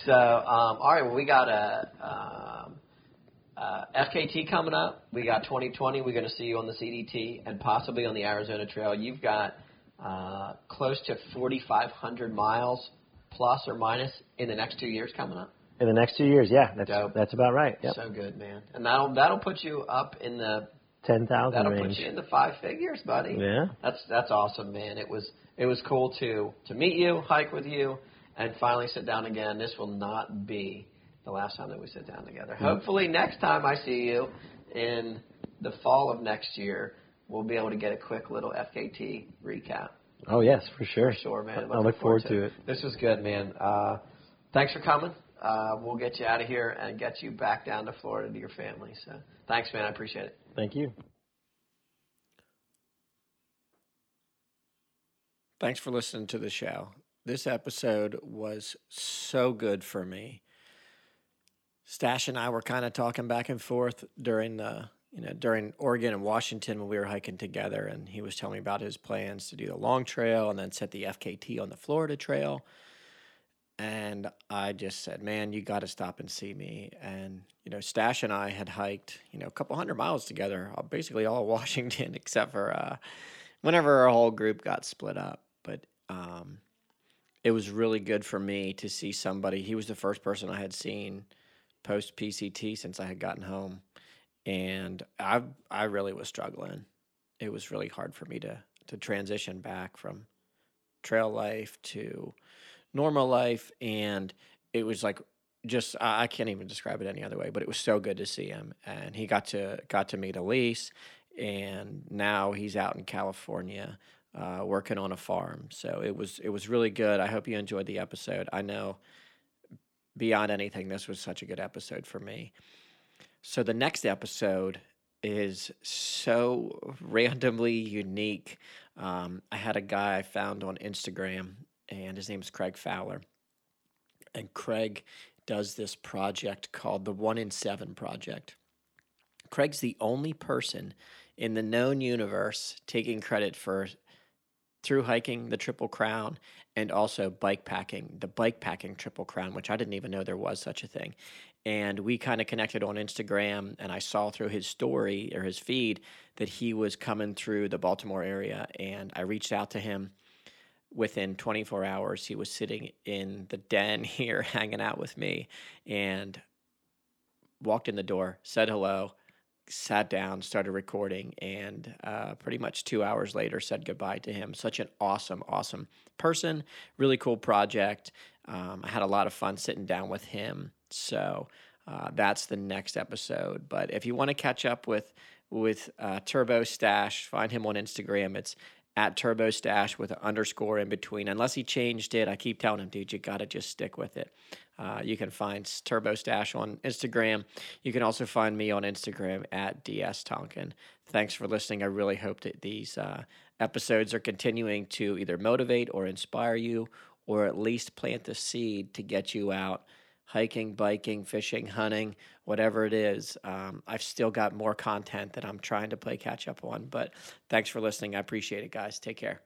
so, um, all right, well, we got a um, uh, FKT coming up. We got 2020. We're going to see you on the CDT and possibly on the Arizona Trail. You've got uh, close to 4,500 miles plus or minus in the next two years coming up. In the next two years, yeah, that's Dope. that's about right. Yep. So good, man. And that'll that'll put you up in the Ten thousand that'll range. put you in the five figures, buddy. Yeah. That's that's awesome, man. It was it was cool to to meet you, hike with you, and finally sit down again. This will not be the last time that we sit down together. Hopefully, next time I see you in the fall of next year, we'll be able to get a quick little FKT recap. Oh yes, for sure. For sure, man. I look forward to it. This was good, man. Uh, thanks for coming. Uh, we'll get you out of here and get you back down to Florida to your family. So thanks, man. I appreciate it. Thank you. Thanks for listening to the show. This episode was so good for me. Stache and I were kind of talking back and forth during the you know, during Oregon and Washington when we were hiking together, and he was telling me about his plans to do the long trail and then set the FKT on the Florida trail. And I just said, man, you got to stop and see me. And, you know, Stache and I had hiked, you know, a couple hundred miles together, basically all *laughs* Washington, except for uh, whenever our whole group got split up. But um, it was really good for me to see somebody. He was the first person I had seen post PCT since I had gotten home and I I really was struggling. It was really hard for me to to transition back from trail life to normal life, and it was like just I can't even describe it any other way. But it was so good to see him, and he got to got to meet Elise, and now he's out in California. Uh, working on a farm, so it was it was really good. I hope you enjoyed the episode. I know beyond anything, this was such a good episode for me. So the next episode is so randomly unique. Um, I had a guy I found on Instagram, and his name is Craig Fowler. And Craig does this project called the One in Seven Project. Craig's the only person in the known universe taking credit for through hiking the Triple Crown and also bike packing the bike packing Triple Crown, which I didn't even know there was such a thing and we kind of connected on Instagram and I saw through his story or his feed that he was coming through the Baltimore area and I reached out to him within 24 hours he was sitting in the den *laughs* here hanging out with me and walked in the door said hello sat down started recording and uh, pretty much two hours later said goodbye to him such an awesome awesome person really cool project um, i had a lot of fun sitting down with him so uh, that's the next episode. But if you want to catch up with with uh, Turbo Stache, find him on Instagram. It's at Turbo Stache with an underscore in between. Unless he changed it, I keep telling him, dude, you got to just stick with it. Uh, you can find Turbo Stache on Instagram. You can also find me on Instagram at DS Tonkin. Thanks for listening. I really hope that these uh, episodes are continuing to either motivate or inspire you, or at least plant the seed to get you out hiking, biking, fishing, hunting, whatever it is. Um, I've still got more content that I'm trying to play catch up on. But thanks for listening. I appreciate it, guys. Take care.